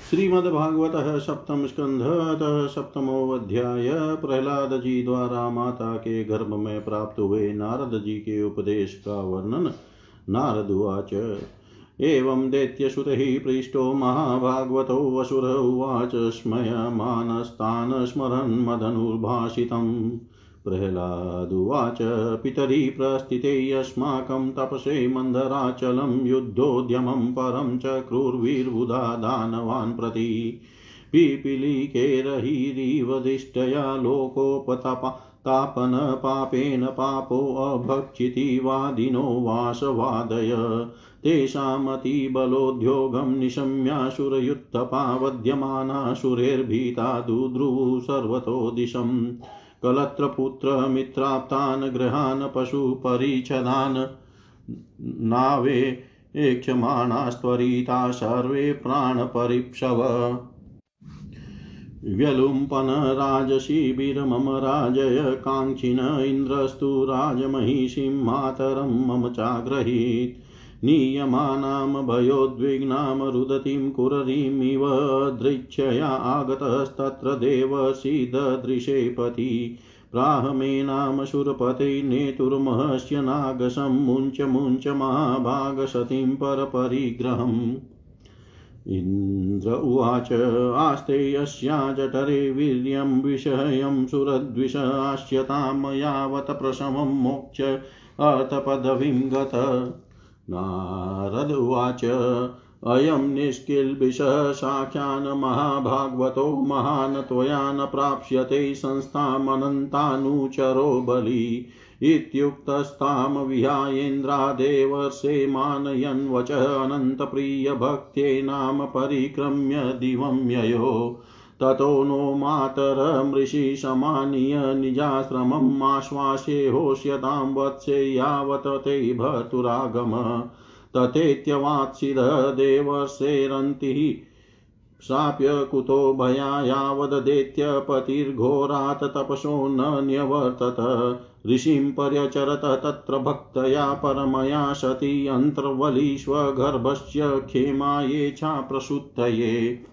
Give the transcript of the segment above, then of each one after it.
श्रीमद्भागवत सप्तम स्कंध सप्तमो अध्याय प्रहलाद जी द्वारा माता के गर्भ में प्राप्त हुए नारद जी के उपदेश का वर्णन। नारद उवाच, एवं दैत्यसुतैः पृष्टो महाभागवतो वसुर उवाच स्मयमानस्तान् स्मरन् मदनुर्भाषितम् प्रह्लादुवाच पितरि प्रस्थिते अस्माकं तपसे मन्दराचलं युद्धोद्यमं परं चक्रुर्वीर्बुधा दानवान् प्रति पिपीलिकेरहिरिव दिष्टया लोकोपतपा तापनपापेन पापोऽभक्षिति वादिनो वासवादय। तेषामतिबलोद्योगं निशम्यासुरयुत्तपावद्यमानासुरेर्भीता दुद्रुः सर्वतो दिशम्। कलत्रपुत्रमित्राप्तान् गृहान् पशुपरिच्छदान् नावे क्षमाणास्त्वरिता सर्वे प्राणपरीप्सव। व्यलुम्पन राजशिबिरमम राजय काङ्क्षिण इन्द्रस्तु राजमहिषीं मातरं मम चाग्रहीत्। नीयमानां भयोद्विग्नां रुदतीं कुररीमिव दृच्छया आगतस्तत्र देवसी ददृशे पति। प्राह नाम सुरपते नेतुर्महस्य नागसं मुञ्च मुञ्च महाभागसतीं परपरिग्रहम्। इन्द्र उवाच, आस्ते यस्या जठरे वीर्यं विषयं सुरद्विषास्यतां यावत् प्रशमं मोक्ष अर्थपदवीं गत। नारद उवाच, अयं निष्किल्बिषः साख्यान् महाभागवतो महान् त्वया न प्राप्स्यते संस्थामनन्तानुचरो बली। इत्युक्तस्तां विहायेन्द्रादेवर्षे मानयन् अनन्तप्रियभक्त्यै नाम परिक्रम्य दिवं ययो। ततो नो मातरमृषि समानीय निजाश्रमम् आश्वासे होष्यतां वत्से यावत् ते भर्तुरागम तथेत्यवात्सिदेवर्षेरन्तिः शाप्य कुतो भया यावददेत्यपतिर्घोरात् तपसो न न्यवर्तत। ऋषिं पर्यचरत तत्र भक्तया परमया सती अन्तर्वलीष्वगर्भस्य क्षेमाये प्रसूतये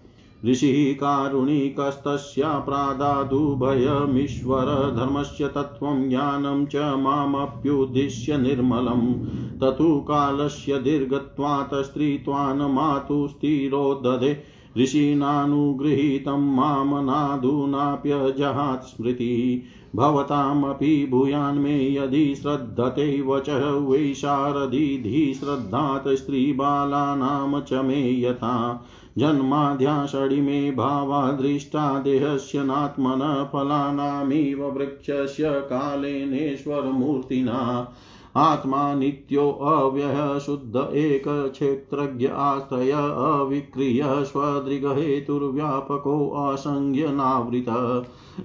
ऋषिः कारुणिकस्तस्या प्रादादुभयमीश्वर धर्मस्य तत्त्वं ज्ञानं च मामप्युद्दिश्य निर्मलम् ततु कालस्य दीर्घत्वात् स्त्रीत्वान् मातु स्थिरोदधे ऋषीणानुगृहीतं मामनादूनाप्यजहात् स्मृतिः। भवतामपि भूयान्मे यदि श्रद्धते वचः वैशारदीधि श्रद्धात् स्त्रीबालानां च मे यथा। जन्माद्याषडि मे भावा दृष्टा देहस्य नात्मन फलानामिव वृक्षस्य कालेनेश्वरमूर्तिना। आत्मा नित्यो अव्ययः शुद्ध एकक्षेत्रज्ञ आश्रय अविक्रिय स्वदृगहेतुर्व्यापको असंज्ञनावृत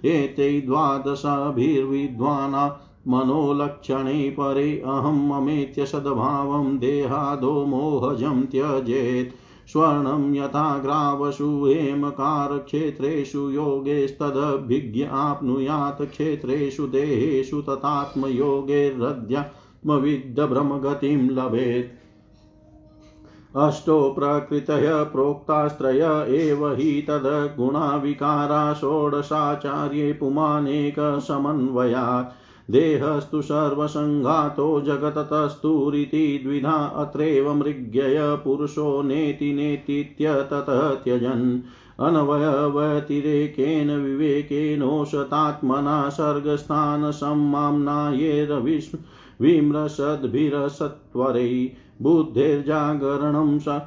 एते द्वादशाभिर्विद्वाना मनोलक्षणे परे अहं ममेत्य सद्भावं देहादो मोहजं त्यजेत्। स्वर्णं यथा ग्रावसु हेमकारक्षेत्रेषु योगेस्तदभिज्ञ आप्नुयात् क्षेत्रेषु देहेषु तथात्मयोगैरध्यात्मविद्भ्रमगतिं लभेत्। अष्टो प्रकृतयः प्रोक्तास्त्रय एव हि तद्गुणाविकारा षोडशाचार्ये पुमानेकसमन्वयात्। देहस्तु सर्वसङ्घातो जगततस्तुरिति द्विधा अत्रैव मृग्यय पुरुषो नेति नेतीत्य ततः त्यजन्। अनवयवतिरेकेन विवेकेनोशतात्मना सर्गस्थानसम्माम्नायेरविस् विम्रसद्भिरसत्वरै बुद्धेर्जागरणं स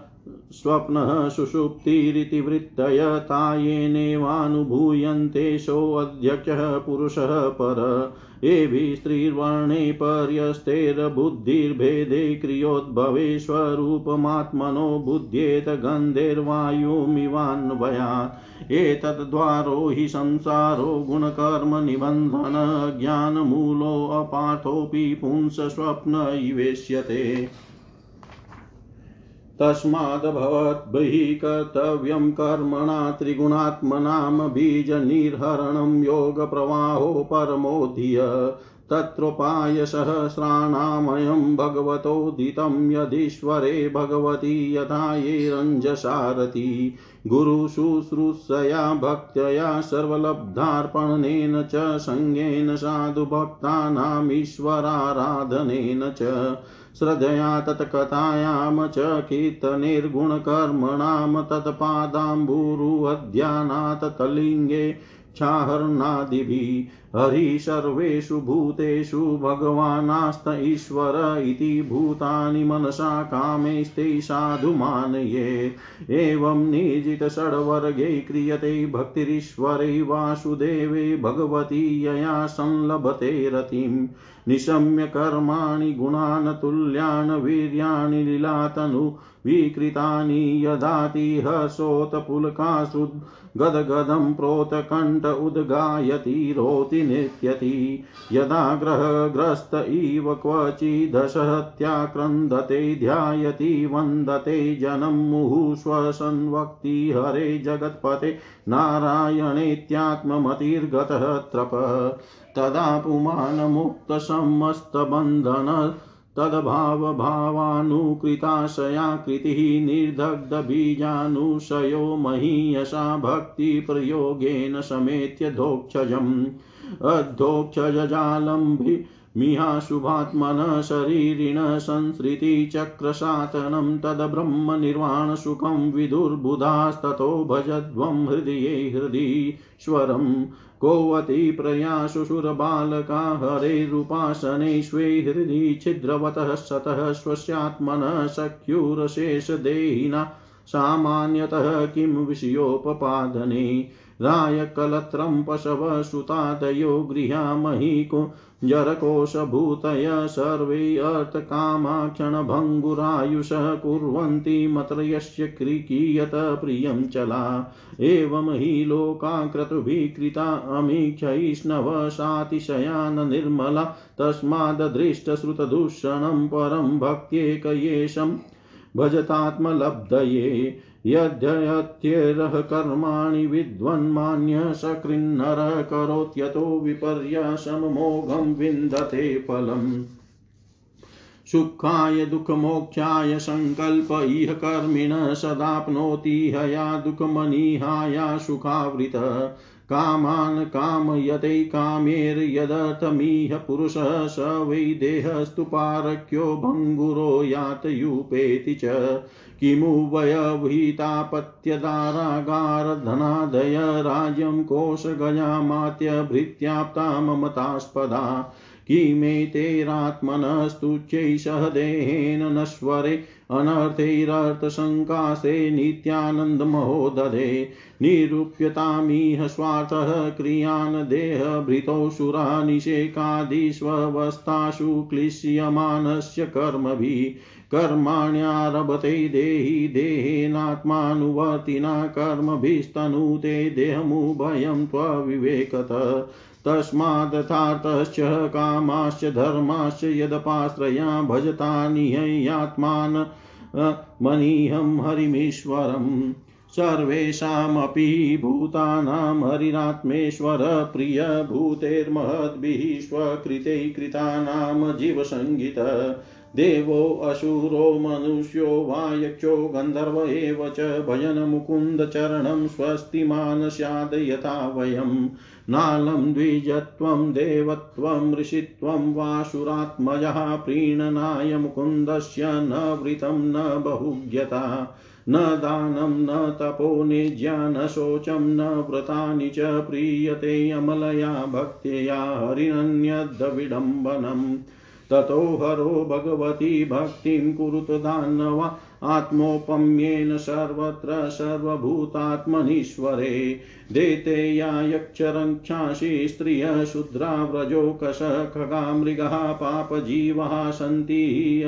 स्वप्नः सुषुप्तिरिति वृत्तय तायेनेवानुभूयन्ते सोऽध्यक्षः पुरुषः पर। एभिः स्त्रीर्वर्णे पर्यस्तेर्बुद्धिर्भेदे क्रियोद्भवे स्वरूपमात्मनो बुद्ध्येत गन्धेर्वायुमिवान्वयात् एतद्द्वारो हि संसारो गुणकर्मनिबन्धन ज्ञानमूलोऽपार्थोऽपि पुंसस्वप्न इवेश्यते। तस्माद्भवद्भिः कर्तव्यं कर्मणा त्रिगुणात्मनां बीजनिर्हरणं योगप्रवाहो परमोधिय तत्रोपायसहस्राणामयं भगवतोदितं यदीश्वरे भगवती यथा ये रञ्जसारथि। गुरुशुश्रूषया भक्त्या सर्वलब्धार्पणेन च सङ्गेन साधुभक्तानामीश्वराराधनेन च। श्रद्धया तत्कथायां च, कीर्तनैर्गुणकर्मणां तत्पादाम्बुरुहध्यानात् तलिङ्गे क्षाहरणादिभिः हरि सर्वेषु भूतेषु भगवानास्त ईश्वर इति भूतानि मनसा कामेस्ते साधु मानये एवं निजितषड्वर्गे क्रियते भक्तिरीश्वरे वासुदेवे भगवती यया संलभते रतिम्। निशम्य कर्माणि गुणान् तुल्यान् वीर्याणि लीलातनु विकृतानि यदाति हर्षोत्पुलकाश्रुद् गदगदं प्रोतकण्ठ उद्गायति रोति नृत्यति। यदा ग्रहग्रस्त इव क्वचिदशहत्याक्रन्दते ध्यायति वन्दते जनं मुहुष्वसन्वक्ति हरे जगत्पते नारायणेत्यात्ममतिर्गतः त्रप तदा पुमानमुक्तसमस्तबन्धन तद्भावभावानुकृताशया कृतिः निर्दग्धबीजानुशयो महीयसा भक्तिप्रयोगेन समेत्य अधोक्षजजालम्भि मिहाशुभात्मनः शरीरिण संसृतिचक्रशातनं तद्ब्रह्मनिर्वाणसुखं विदुर्बुधास्ततो भजध्वं हृदये हृदीश्वरम्। कोवती प्रयाशुशुरबालका हरेरुपासने स्वे हृदि छिद्रवतः सतः स्वस्यात्मनः सख्युरशेषदेहिना सामान्यतः किं विषयोपपादने? रायकलत्रं पशवसुतादयो गृहामहीको जरकोशभूतय सर्वे अर्थकामाक्षणभङ्गुरायुषः कुर्वन्ति मत्रयस्य क्रिकीयत प्रियं चला। एवं हि लोकाकृतुभिः अमीक्षैष्णवशातिशयान् निर्मला तस्माददृष्टश्रुतदूषणं परं भक्त्येकयेशं भजतात्मलब्धये। यद्यत्येरः कर्माणि विद्वन्मान्य सकृन्नरः करोत्यतो विपर्यासममोघं विन्दते फलम्। सुखाय दुःखमोक्षाय सङ्कल्प इह कर्मिणः सदाप्नोति हया दुःखमनीहाया सुखावृत। कामान् कामयते कामेर्यदर्थमिह पुरुषः स वै देहस्तु पारक्यो भङ्गुरो यातयुपेति च। किमु वयविहितापत्यदारागारधनादय राज्यं कोशगजामात्य भृत्याप्ता ममतास्पदा किमेतेरात्मनस्तुच्यै सह देहेन नश्वरे अनर्थैरर्थशङ्कासे नित्यानन्दमहोदधे निरूप्यतामिह स्वार्थः क्रियान् देहभृतौ निषेकादिष्वस्थासु क्लिश्यमानस्य कर्मभिः कर्माण्यारभते देहि, देहेनात्मानुवर्तिना कर्मभिस्तनुते देहमुभयं त्वविवेकत। तस्मादथार्थश्च कामाश्च धर्माश्च यदपाश्रया भजतानि ह्यात्मान् मनीहं हरिमीश्वरम्। सर्वेषामपि भूतानां हरिरात्मेश्वर प्रियभूतेर्महद्भिः स्वकृते कृतानां जीवसङ्गीत। देवो असुरो मनुष्यो वा यक्षो गन्धर्व एव च भजनमुकुन्दचरणं स्वस्तिमान् स्याद् यथा वयम् नालं द्विजत्वं देवत्वं ऋषित्वं वासुरात्मजः प्रीणनाय मुकुन्दस्य न वृतं न बहुज्ञता न दानं न तपो निज्या न शोचं न व्रतानि च प्रीयते अमलया भक्त्या हरिणन्यद्विडम्बनम्। ततो हरो भगवती भक्तिं कुरुत दानवा आत्मोपम्येन सर्वत्र सर्वभूतात्मनीश्वरे। देते या स्त्रियः शूद्रा व्रजोकषः खगा मृगः पापजीवः सन्ति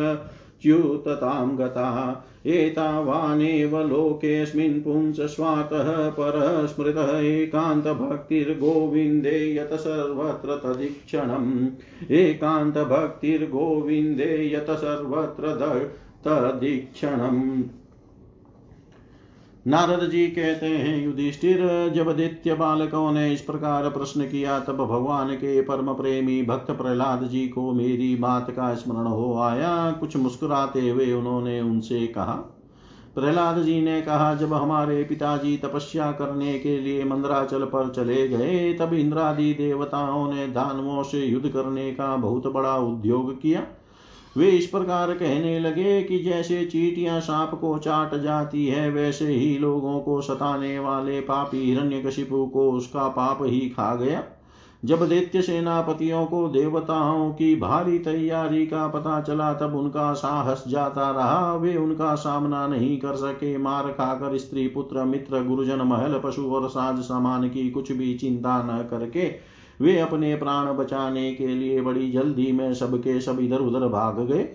च्युततां गताः। एतावानेव लोकेऽस्मिन् पुंसस्वातः परः स्मृतः एकान्तभक्तिर्गोविन्दे यत सर्वत्र तदीक्षणम्। एकान्तभक्तिर्गोविन्दे यत सर्वत्र तदीक्षणम्। नारद जी कहते हैं, युधिष्ठिर, जब दैत्य बालकों ने इस प्रकार प्रश्न किया, तब भगवान के परम प्रेमी भक्त प्रहलाद जी को मेरी बात का स्मरण हो आया। कुछ मुस्कुराते हुए उन्होंने उनसे कहा, प्रहलाद जी ने कहा, जब हमारे पिताजी तपस्या करने के लिए मंदराचल पर चले गए, तब इंद्रादि देवताओं ने दानवों से युद्ध करने का बहुत बड़ा उद्योग किया। वे इस प्रकार कहने लगे कि जैसे चीटियाँ सांप को चाट जाती है, वैसे ही लोगों को सताने वाले पापी हिरण्यकशिपु को उसका पाप ही खा गया। जब दैत्य सेनापतियों को, देवताओं की भारी तैयारी का पता चला, तब उनका साहस जाता रहा। वे उनका सामना नहीं कर सके। मार खाकर स्त्री, पुत्र, मित्र, गुरुजन, महल, पशु और साज सामान की कुछ भी चिंता न करके वे अपने प्राण बचाने के लिए बड़ी जल्दी में सबके सब इधर उधर भाग गए।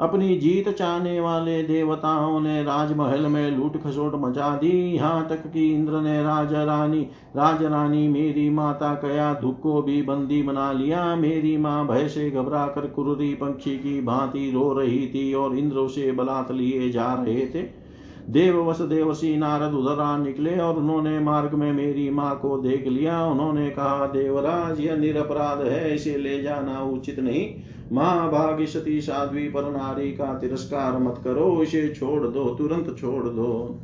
अपनी जीत चाहने वाले देवताओं ने राजमहल में लूट खसोट मचा दी। यहाँ तक कि इंद्र ने राजा रानी राज रानी मेरी माता कया धुक को भी बंदी बना लिया। मेरी माँ भय से घबरा कर कुरुरी पंक्षी की भांति रो रही थी और इंद्र उसे बलात् लिए जा रहे थे। देववश देवसी नारद उधर निकले और उन्होंने मार्ग में मेरी माँ को देख लिया। उन्होंने कहा, देवराज, यह निरपराध है, इसे ले जाना उचित नहीं। महाभाग्य सती साध्वी पर नारी का तिरस्कार मत करो, इसे छोड़ दो, तुरंत छोड़ दो।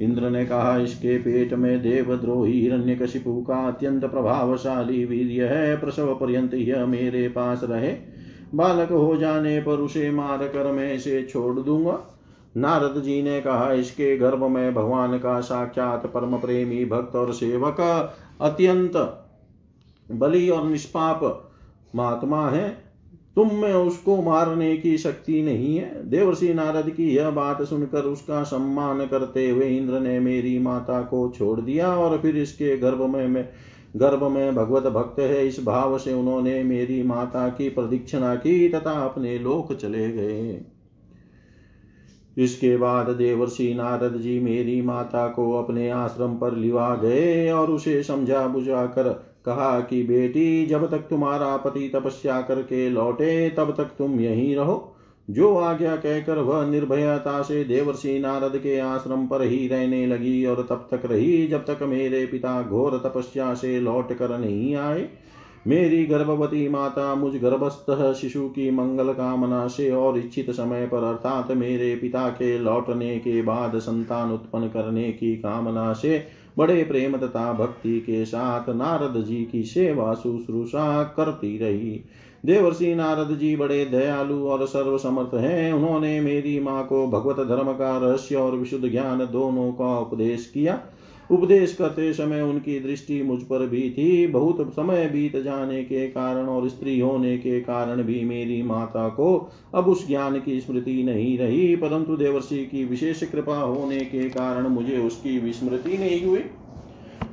इंद्र ने कहा, इसके पेट में देवद्रोही हिरण्यकशिपु का अत्यंत प्रभावशाली वीर्य है। प्रसव पर्यंत यह मेरे पास रहे। बालक हो जाने पर उसे मार कर मैं इसे छोड़ दूँगा। नारद जी ने कहा, इसके गर्भ में भगवान का साक्षात परम प्रेमी भक्त और सेवक अत्यंत बलि और निष्पाप महात्मा है। तुम में उसको मारने की शक्ति नहीं है। देवर्षि नारद की यह बात सुनकर उसका सम्मान करते हुए इंद्र ने मेरी माता को छोड़ दिया और फिर इसके गर्भ में मैं, गर्भ में भगवत भक्त है। इस भाव से उन्होंने मेरी माता की प्रदीक्षिणा की तथा अपने लोक चले गए। इसके बाद देवर्षि नारद जी मेरी माता को अपने आश्रम पर लिवा गए और उसे समझा बुझा कर कहा कि बेटी, जब तक तुम्हारा पति तपस्या करके लौटे, तब तक तुम यहीं रहो। जो आज्ञा कहकर वह निर्भयता से देवर्षि नारद के आश्रम पर ही रहने लगी और तब तक रही, जब तक मेरे पिता घोर तपस्या से लौट कर नहीं आए। मेरी गर्भवती माता मुझ गर्भस्थ शिशु की मंगल कामना से और इच्छित समय पर अर्थात मेरे पिता के लौटने के बाद संतान उत्पन्न करने की कामना से, बड़े प्रेम तथा भक्ति के साथ नारद जी की सेवा शुश्रूषा करती रही। देवर्षि नारद जी बड़े दयालु और सर्वसमर्थ हैं। उन्होंने मेरी माँ को भगवत धर्म का रहस्य और विशुद्ध ज्ञान दोनों का उपदेश किया। उपदेश करते समय उनकी दृष्टि मुझ पर भी थी। बहुत समय बीत जाने के कारण और स्त्री होने के कारण भी मेरी माता को अब उस ज्ञान की स्मृति नहीं रही। परंतु देवर्षि की विशेष कृपा होने के कारण मुझे उसकी विस्मृति नहीं हुई।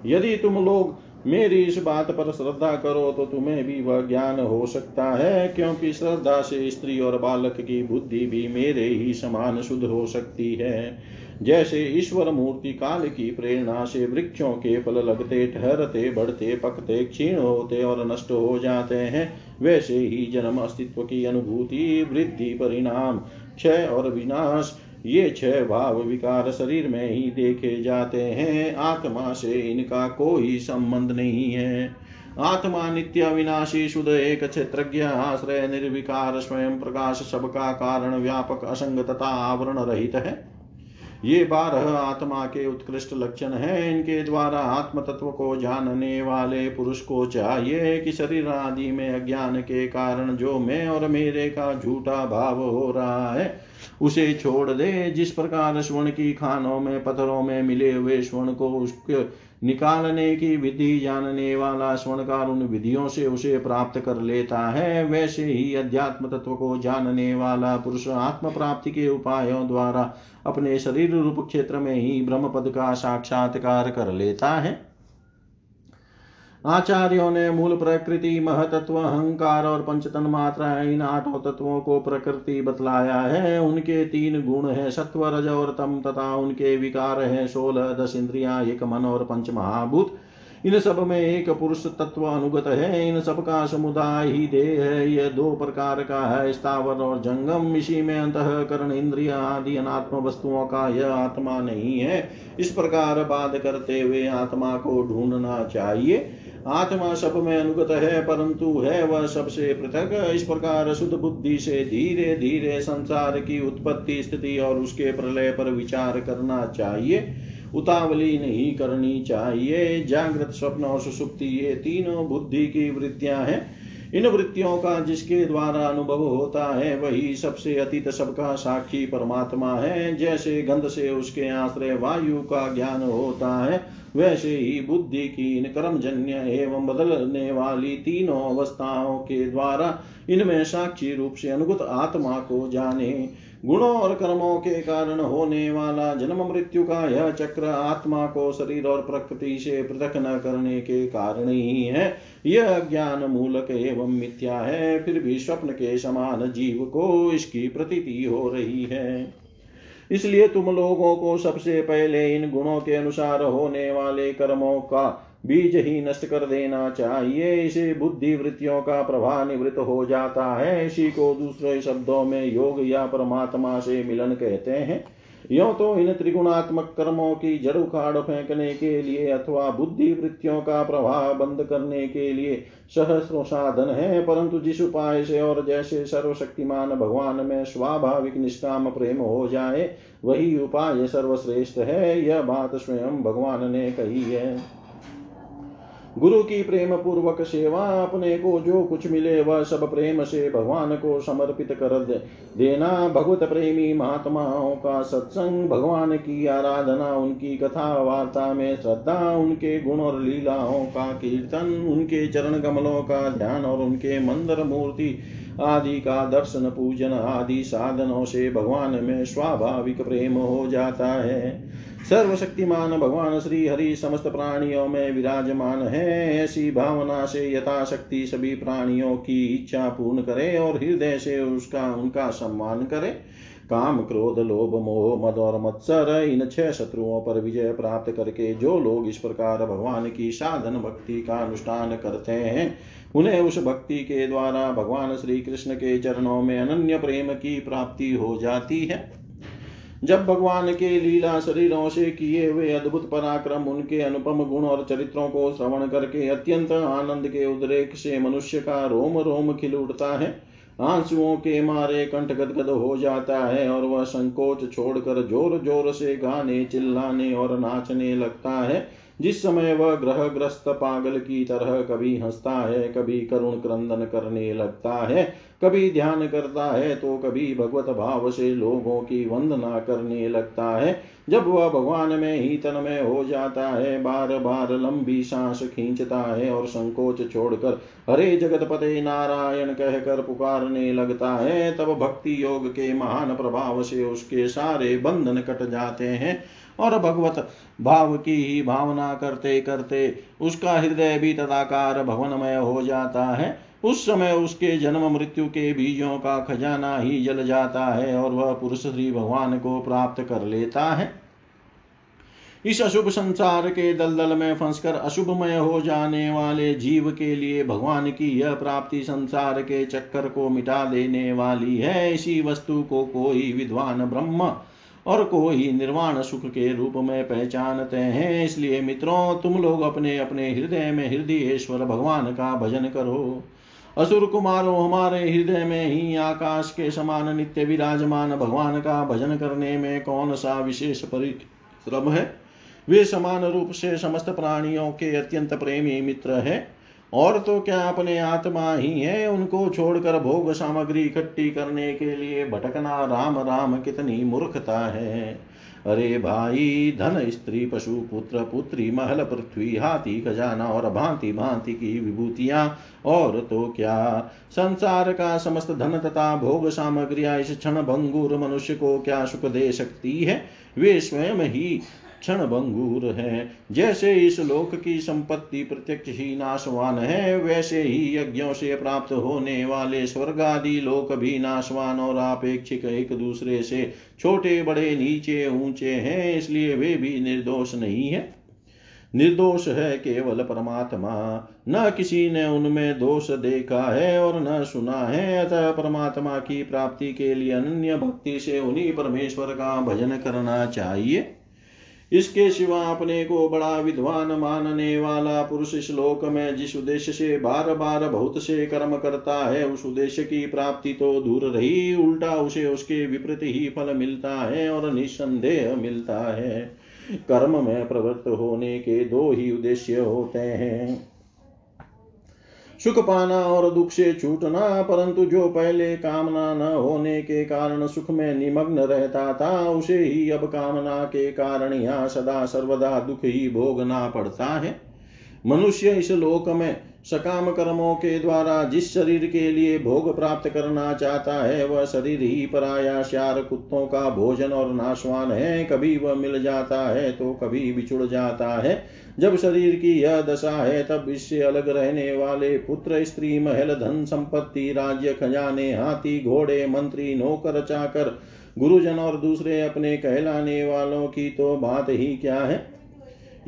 यदि तुम लोग मेरी इस बात पर श्रद्धा करो तो तुम्हें भी वह ज्ञान हो सकता है, क्योंकि श्रद्धा से स्त्री और बालक की बुद्धि भी मेरे ही समान शुद्ध हो सकती है। जैसे ईश्वर मूर्ति काल की प्रेरणा से वृक्षों के फल लगते, ठहरते, बढ़ते, पकते, क्षीण होते और नष्ट हो जाते हैं, वैसे ही जन्म अस्तित्व की अनुभूति, वृद्धि, परिणाम, क्षय और विनाश ये छह भाव विकार शरीर में ही देखे जाते हैं। आत्मा से इनका कोई संबंध नहीं है। आत्मा नित्य विनाशी शुद्ध, एक क्षेत्रज्ञ, आश्रय, निर्विकार, स्वयं प्रकाश, सबका कारण व्यापक असंग तथा आवरण रहित है। ये बारह आत्मा के उत्कृष्ट लक्षण हैं। इनके द्वारा आत्म तत्व को जानने वाले पुरुष को चाहिए कि शरीर आदि में अज्ञान के कारण जो मैं और मेरे का झूठा भाव हो रहा है, उसे छोड़ दे। जिस प्रकार स्वर्ण की खानों में, पत्थरों में मिले हुए स्वर्ण को उसके निकालने की विधि, जानने वाला स्वर्णकार उन विधियों से उसे प्राप्त कर लेता है, वैसे ही अध्यात्म तत्व को जानने वाला पुरुष आत्म प्राप्ति के उपायों द्वारा अपने शरीर रूप क्षेत्र में ही ब्रह्म पद का साक्षात्कार कर लेता है। आचार्यों ने मूल प्रकृति, महतत्व, अहंकार और पंचतन मात्रा इन आठों तत्वों को प्रकृति बतलाया है। उनके तीन गुण है, सत्व, रज और तम, तथा उनके विकार है सोलह दस इंद्रिया, एक मन और पंच महाभूत। इन सब में एक पुरुष तत्व अनुगत है। इन सब का समुदाय ही देह है। यह दो प्रकार का है, स्थावर और जंगम। इसी में अंतकरण इंद्रिय आदि अनात्म वस्तुओं का यह आत्मा नहीं है। इस प्रकार बात करते हुए आत्मा को ढूंढना चाहिए। आत्मा सब में अनुगत है, परंतु है वह सबसे पृथक। इस प्रकार शुद्ध बुद्धि से धीरे धीरे संसार की उत्पत्ति स्थिति और उसके प्रलय पर विचार करना चाहिए। उतावली नहीं करनी चाहिए। जागृत स्वप्न और सुसुप्ति, ये तीनों बुद्धि की वृत्तियाँ हैं। इन वृत्तियों का जिसके द्वारा अनुभव होता है, वही सबसे अतीत सबका साक्षी परमात्मा है। जैसे गंध से उसके आश्रय वायु का ज्ञान होता है, वैसे ही बुद्धि की इन कर्मजन्य एवं बदलने वाली तीनों अवस्थाओं के द्वारा इनमें साक्षी रूप से अनुगत आत्मा को जाने गुणों और कर्मों के कारण होने वाला जन्म मृत्यु का यह चक्र आत्मा को शरीर और प्रकृति से पृथक न करने के कारण ही है। यह ज्ञान मूलक एवं मिथ्या है, फिर भी स्वप्न के समान जीव को इसकी प्रतीति हो रही है। इसलिए तुम लोगों को सबसे पहले इन गुणों के अनुसार होने वाले कर्मों का बीज ही नष्ट कर देना चाहिए। इसे बुद्धि वृत्तियों का प्रभाव निवृत्त हो जाता है। इसी को दूसरे शब्दों में योग या परमात्मा से मिलन कहते हैं। यो तो इन त्रिगुणात्मक कर्मों की जड़ उखाड़ फेंकने के लिए अथवा बुद्धि वृत्तियों का प्रभाव बंद करने के लिए सहस्रो साधन है, परंतु जिस उपाय से और जैसे सर्वशक्तिमान भगवान में स्वाभाविक निष्काम प्रेम हो जाए, वही उपाय सर्वश्रेष्ठ है। यह बात स्वयं भगवान ने कही है। गुरु की प्रेम पूर्वक सेवा अपने को जो कुछ मिले, वह सब प्रेम से भगवान को समर्पित कर दे। देना भगवत प्रेमी महात्माओं का सत्संग, भगवान की आराधना, उनकी कथा वार्ता में श्रद्धा, उनके गुण और लीलाओं का कीर्तन, उनके चरण कमलों का ध्यान और उनके मंदिर मूर्ति आदि का दर्शन, पूजन आदि साधनों से भगवान में स्वाभाविक प्रेम हो जाता है। सर्वशक्तिमान भगवान श्री हरि समस्त प्राणियों में विराजमान है। ऐसी भावना से यथाशक्ति सभी प्राणियों की इच्छा पूर्ण करे और हृदय से उसका, उनका सम्मान करे। काम, क्रोध, लोभ, मोह, मद और मत्सर, इन छह शत्रुओं पर विजय प्राप्त करके जो लोग इस प्रकार भगवान की साधन भक्ति का अनुष्ठान करते हैं, उन्हें उस भक्ति के द्वारा भगवान श्री कृष्ण के चरणों में अनन्य प्रेम की प्राप्ति हो जाती है। जब भगवान के लीला शरीरों से किए हुए अद्भुत पराक्रम, उनके अनुपम गुण और चरित्रों को श्रवण करके अत्यंत आनंद के उद्रेक से मनुष्य का रोम रोम खिल उठता है। आंसुओं के मारे कंठ गदगद हो जाता है और वह संकोच छोड़कर ज़ोर ज़ोर से गाने, चिल्लाने और नाचने लगता है। जिस समय वह ग्रह ग्रस्त पागल की तरह कभी हंसता है, कभी करुण क्रंदन करने लगता है, कभी ध्यान करता है तो कभी भगवत भाव से लोगों की वंदना करने लगता है। जब वह भगवान में ही तन में हो जाता है बार बार लंबी सांस खींचता है और संकोच छोड़कर हरे जगत पते नारायण कहकर पुकारने लगता है, तब भक्ति योग के महान प्रभाव से उसके सारे बंधन कट जाते हैं। और भगवत भाव की ही भावना करते करते उसका हृदय भी तदाकार भवनमय हो जाता है। उस समय उसके जन्म मृत्यु के बीजों का खजाना ही जल जाता है और वह पुरुष श्री भगवान को प्राप्त कर लेता है। इस अशुभ संसार के दलदल में फंसकर अशुभमय हो जाने वाले जीव के लिए भगवान की यह प्राप्ति संसार के चक्कर को मिटा देने वाली है। इसी वस्तु को कोई विद्वान ब्रह्म और कोई निर्वाण सुख के रूप में पहचानते हैं। इसलिए मित्रों, तुम लोग अपने अपने हृदय में हृदयेश्वर भगवान का भजन करो। असुर कुमारों, हमारे हृदय में ही आकाश के समान नित्य विराजमान भगवान का भजन करने में कौन सा विशेष परिश्रम है? वे समान रूप से समस्त प्राणियों के अत्यंत प्रेमी मित्र है। और तो क्या अपने आत्मा ही है? उनको छोड़कर भोग सामग्री इकट्ठी करने के लिए भटकना राम राम कितनी मूर्खता है। अरे भाई, धन, स्त्री, पशु, पुत्र, पुत्री, महल, पृथ्वी, हाथी, खजाना और भांति भांति की विभूतियाँ, और तो क्या? संसार का समस्त धन तथा भोग सामग्रियाँ इस क्षण भंगुर मनुष्य को क्या सुख दे सकती है? वे स्वयं ही क्षण भंगुर है। जैसे इस लोक की संपत्ति प्रत्यक्ष ही नाशवान है, वैसे ही यज्ञों से प्राप्त होने वाले स्वर्ग आदि लोक भी नाशवान और अपेक्षिक एक दूसरे से छोटे, बड़े, नीचे, ऊँचे हैं, इसलिए वे भी निर्दोष नहीं है। निर्दोष है केवल परमात्मा। न किसी ने उनमें दोष देखा है और न सुना है। अतः परमात्मा की प्राप्ति के लिए अनन्य भक्ति से उन्हीं परमेश्वर का भजन करना चाहिए। इसके सिवा अपने को बड़ा विद्वान मानने वाला पुरुष श्लोक में जिस उद्देश्य से बार बार बहुत से कर्म करता है, उस उद्देश्य की प्राप्ति तो दूर रही, उल्टा उसे उसके विपरीत ही फल मिलता है और निस्संदेह मिलता है। कर्म में प्रवृत्त होने के दो ही उद्देश्य होते हैं। सुख पाना और दुख से छूटना, परंतु जो पहले कामना न होने के कारण सुख में निमग्न रहता था, उसे ही अब कामना के कारण यहाँ सदा सर्वदा दुख ही भोगना पड़ता है। मनुष्य इस लोक में सकाम कर्मों के द्वारा जिस शरीर के लिए भोग प्राप्त करना चाहता है, वह शरीर ही पराया श्यार कुत्तों का भोजन और नाशवान है। कभी वह मिल जाता है तो कभी बिछुड़ जाता है। जब शरीर की यह दशा है, तब इससे अलग रहने वाले पुत्र, स्त्री, महल, धन संपत्ति, राज्य, खजाने, हाथी, घोड़े, मंत्री, नौकर, चाकर, गुरुजन और दूसरे अपने कहलाने वालों की तो बात ही क्या है?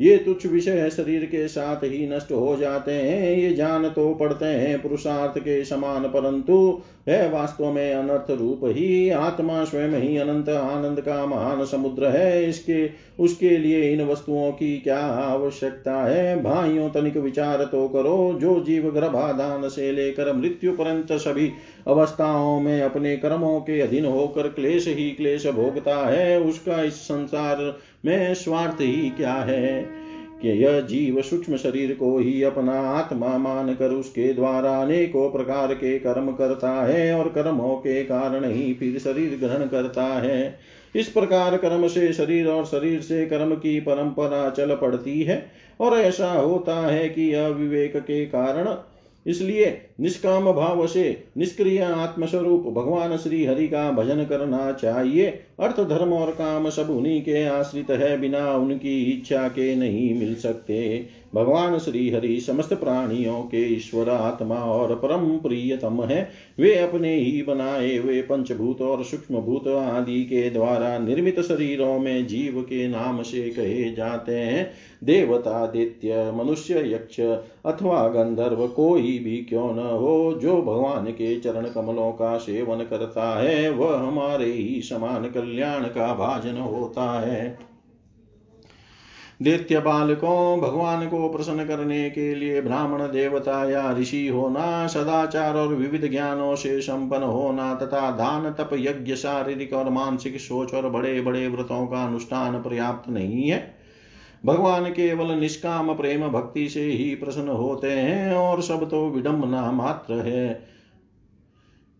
ये तुच्छ विषय शरीर के साथ ही नष्ट हो जाते हैं, ये जान तो पड़ते हैं, पुरुषार्थ के समान, परंतु है वास्तव में अनर्थ रूप ही, आत्मा स्वयं ही अनंत, आनंद का महान समुद्र है, इसके, उसके लिए इन वस्तुओं की क्या आवश्यकता है? भाइयों, तनिक विचार तो करो, जो जीव गर्भाधान से लेकर मृत्यु पर्यंत सभी अवस्थाओं में अपने कर्मों के अधीन होकर क्लेश ही क्लेश भोगता है, उसका इस संसार में स्वार्थ ही क्या है कि यह जीव सूक्ष्म शरीर को ही अपना आत्मा मान कर उसके द्वारा अनेकों प्रकार के कर्म करता है और कर्मों के कारण ही फिर शरीर ग्रहण करता है। इस प्रकार कर्म से शरीर और शरीर से कर्म की परंपरा चल पड़ती है और ऐसा होता है कि अविवेक के कारण इसलिए निष्काम भाव से निष्क्रिय आत्मस्वरूप भगवान श्री हरि का भजन करना चाहिए। अर्थ, धर्म और काम सब उन्हीं के आश्रित है, बिना उनकी इच्छा के नहीं मिल सकते। भगवान श्री हरि, समस्त प्राणियों के ईश्वर आत्मा और परम प्रियतम है। वे अपने ही बनाए हुए पंचभूत और सूक्ष्म भूत आदि के द्वारा निर्मित शरीरों में जीव के नाम से कहे जाते हैं। देवता दित्य मनुष्य यक्ष अथवा गंधर्व कोई भी क्यों न हो, जो भगवान के चरण कमलों का सेवन करता है, वह हमारे ही समान कल्याण का भाजन होता है। दैत्य बालकों भगवान को प्रसन्न करने के लिए ब्राह्मण देवता या ऋषि होना, सदाचार और विविध ज्ञानों से संपन्न होना तथा दान, तप, यज्ञ, शारीरिक और मानसिक सोच और बड़े बड़े व्रतों का अनुष्ठान पर्याप्त नहीं है। भगवान केवल निष्काम प्रेम भक्ति से ही प्रसन्न होते हैं और सब तो विडम्बना मात्र है।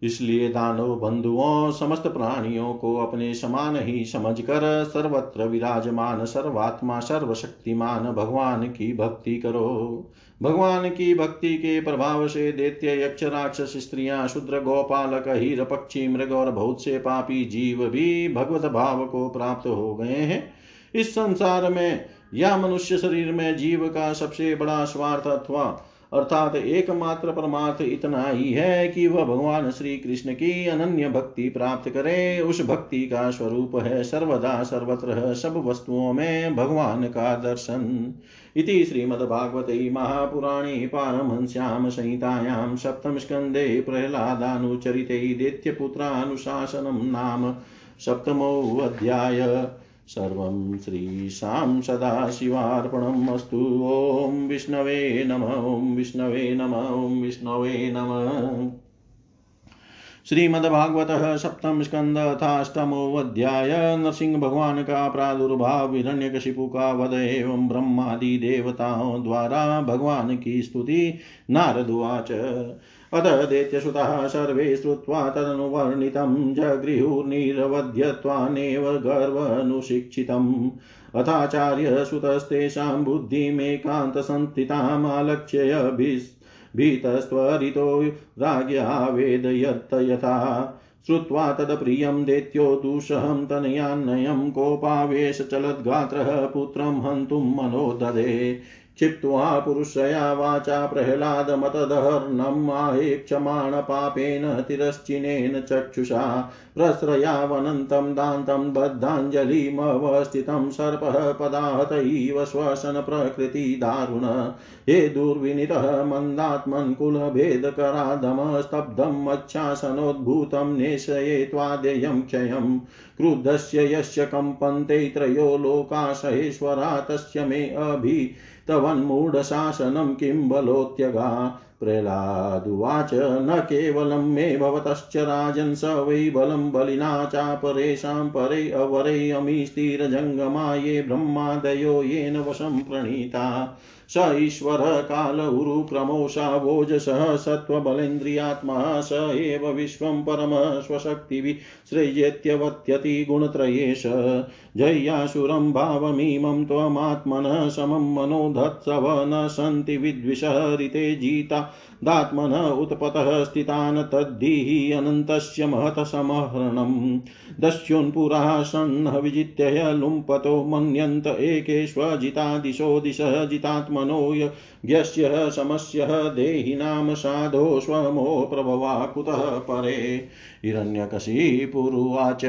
इसलिए दानव बंधुओं, समस्त प्राणियों को अपने समान ही समझकर सर्वत्र विराजमान, सर्वात्मा, सर्वशक्तिमान भगवान की भक्ति करो। भगवान की भक्ति के प्रभाव से दैत्य, यक्ष, राक्षस, स्त्रियाँ, शुद्र, गोपालक, हीर, पक्षी, मृग और बहुत से पापी जीव भी भगवत भाव को प्राप्त हो गए हैं। इस संसार में या मनुष्य शरीर में जीव का सबसे बड़ा स्वार्थ अथवा अर्थात एकमात्र परमार्थ इतना ही है कि वह भगवान श्री कृष्ण की अनन्य भक्ति प्राप्त करे। उस भक्ति का स्वरूप है सर्वदा सर्वत्र सब वस्तुओं में भगवान का दर्शन। इति श्रीमद्भागवते महापुराणे पारमहंस्यां संहितायां सप्तमस्कन्धे प्रह्लादानुचरिते दैत्यपुत्रानुशासनं नाम सप्तमोऽध्याय सर्वं श्रीशां सदाशिवार्पणम् ॐ विष्णवे नम, ॐ विष्णवे नम, ॐ विष्णवे नमः। श्रीमद्भागवत सप्तम स्कंद नरसिंह भगवान का प्रादुर्भाव हिरण्यकशिपु का वध एवं ब्रह्मादि देवताओं द्वारा भगवान की स्तुति। नारदुवाच अथ दैत्यसुतः सर्वे श्रुत्वा तदनुवर्णितं जगृहुर्निरवध्यत्वानेव गर्वनुशिक्षितम्। अथाचार्यसुतस्तेषां बुद्धिमेकान्तसन्थितामालक्ष्य भीतस्त्वरितो राज्ञा वेदयत्त यथा। श्रुत्वा तदप्रियं दैत्यो दुःसहं तनयान्नयं कोपावेशचलद्गात्रः पुत्रं हन्तुं मनो ददे। क्षिप्त्वा पुरुषया वाचा प्रह्लादमतदहर्नम् आहेक्षमाण पापेन तिरश्चिनेन चक्षुषा प्रस्रयावनन्तं दान्तं बद्धाञ्जलिमवस्थितं सर्पः पदाहत इव श्वसनप्रकृति दारुण हे दुर्विनीतः मन्दात्मन्कुलभेदकरादमस्तब्धं मच्छासनोद्भूतं नेशये त्वाद्ययं क्षयम् क्रुद्धस्य यस्य कम्पन्ते त्रयो लोकाशहेश्वरा तस्य मे अभि। तवन्मूढशासनं किं बलोत्यगा। प्रह्लादुवाच न केवलं मे भवतश्च राजन् स वै बलं बलिना चापरेषां परे अवरे अमीस्तिरजङ्गमा ये ब्रह्मादयो येन वशं प्रणीता। स ईश्वरः काल उरुक्रमोषावोजसः सत्त्वबलेन्द्रियात्मा स एव विश्वं परमः स्वशक्तिविसृजेत्यवत्यति गुणत्रयेश। जय्यासुरं भावमीमं त्वमात्मनः समं मनोधत्सव न सन्ति विद्विषहरिते जिता। दात्मनः उत्पतः स्थितान् तद्धिः अनन्तस्य महतः समहरणम् दस्युन्पुरा सन्नः विजित्य लुम्पतो मन्यन्त एकेष्वजिता दिशो दिशः जितात्मनो यस्य समस्यः देहिनां साधो स्वमो प्रभवा कुतः परे? हिरण्यकशिपुरुवाच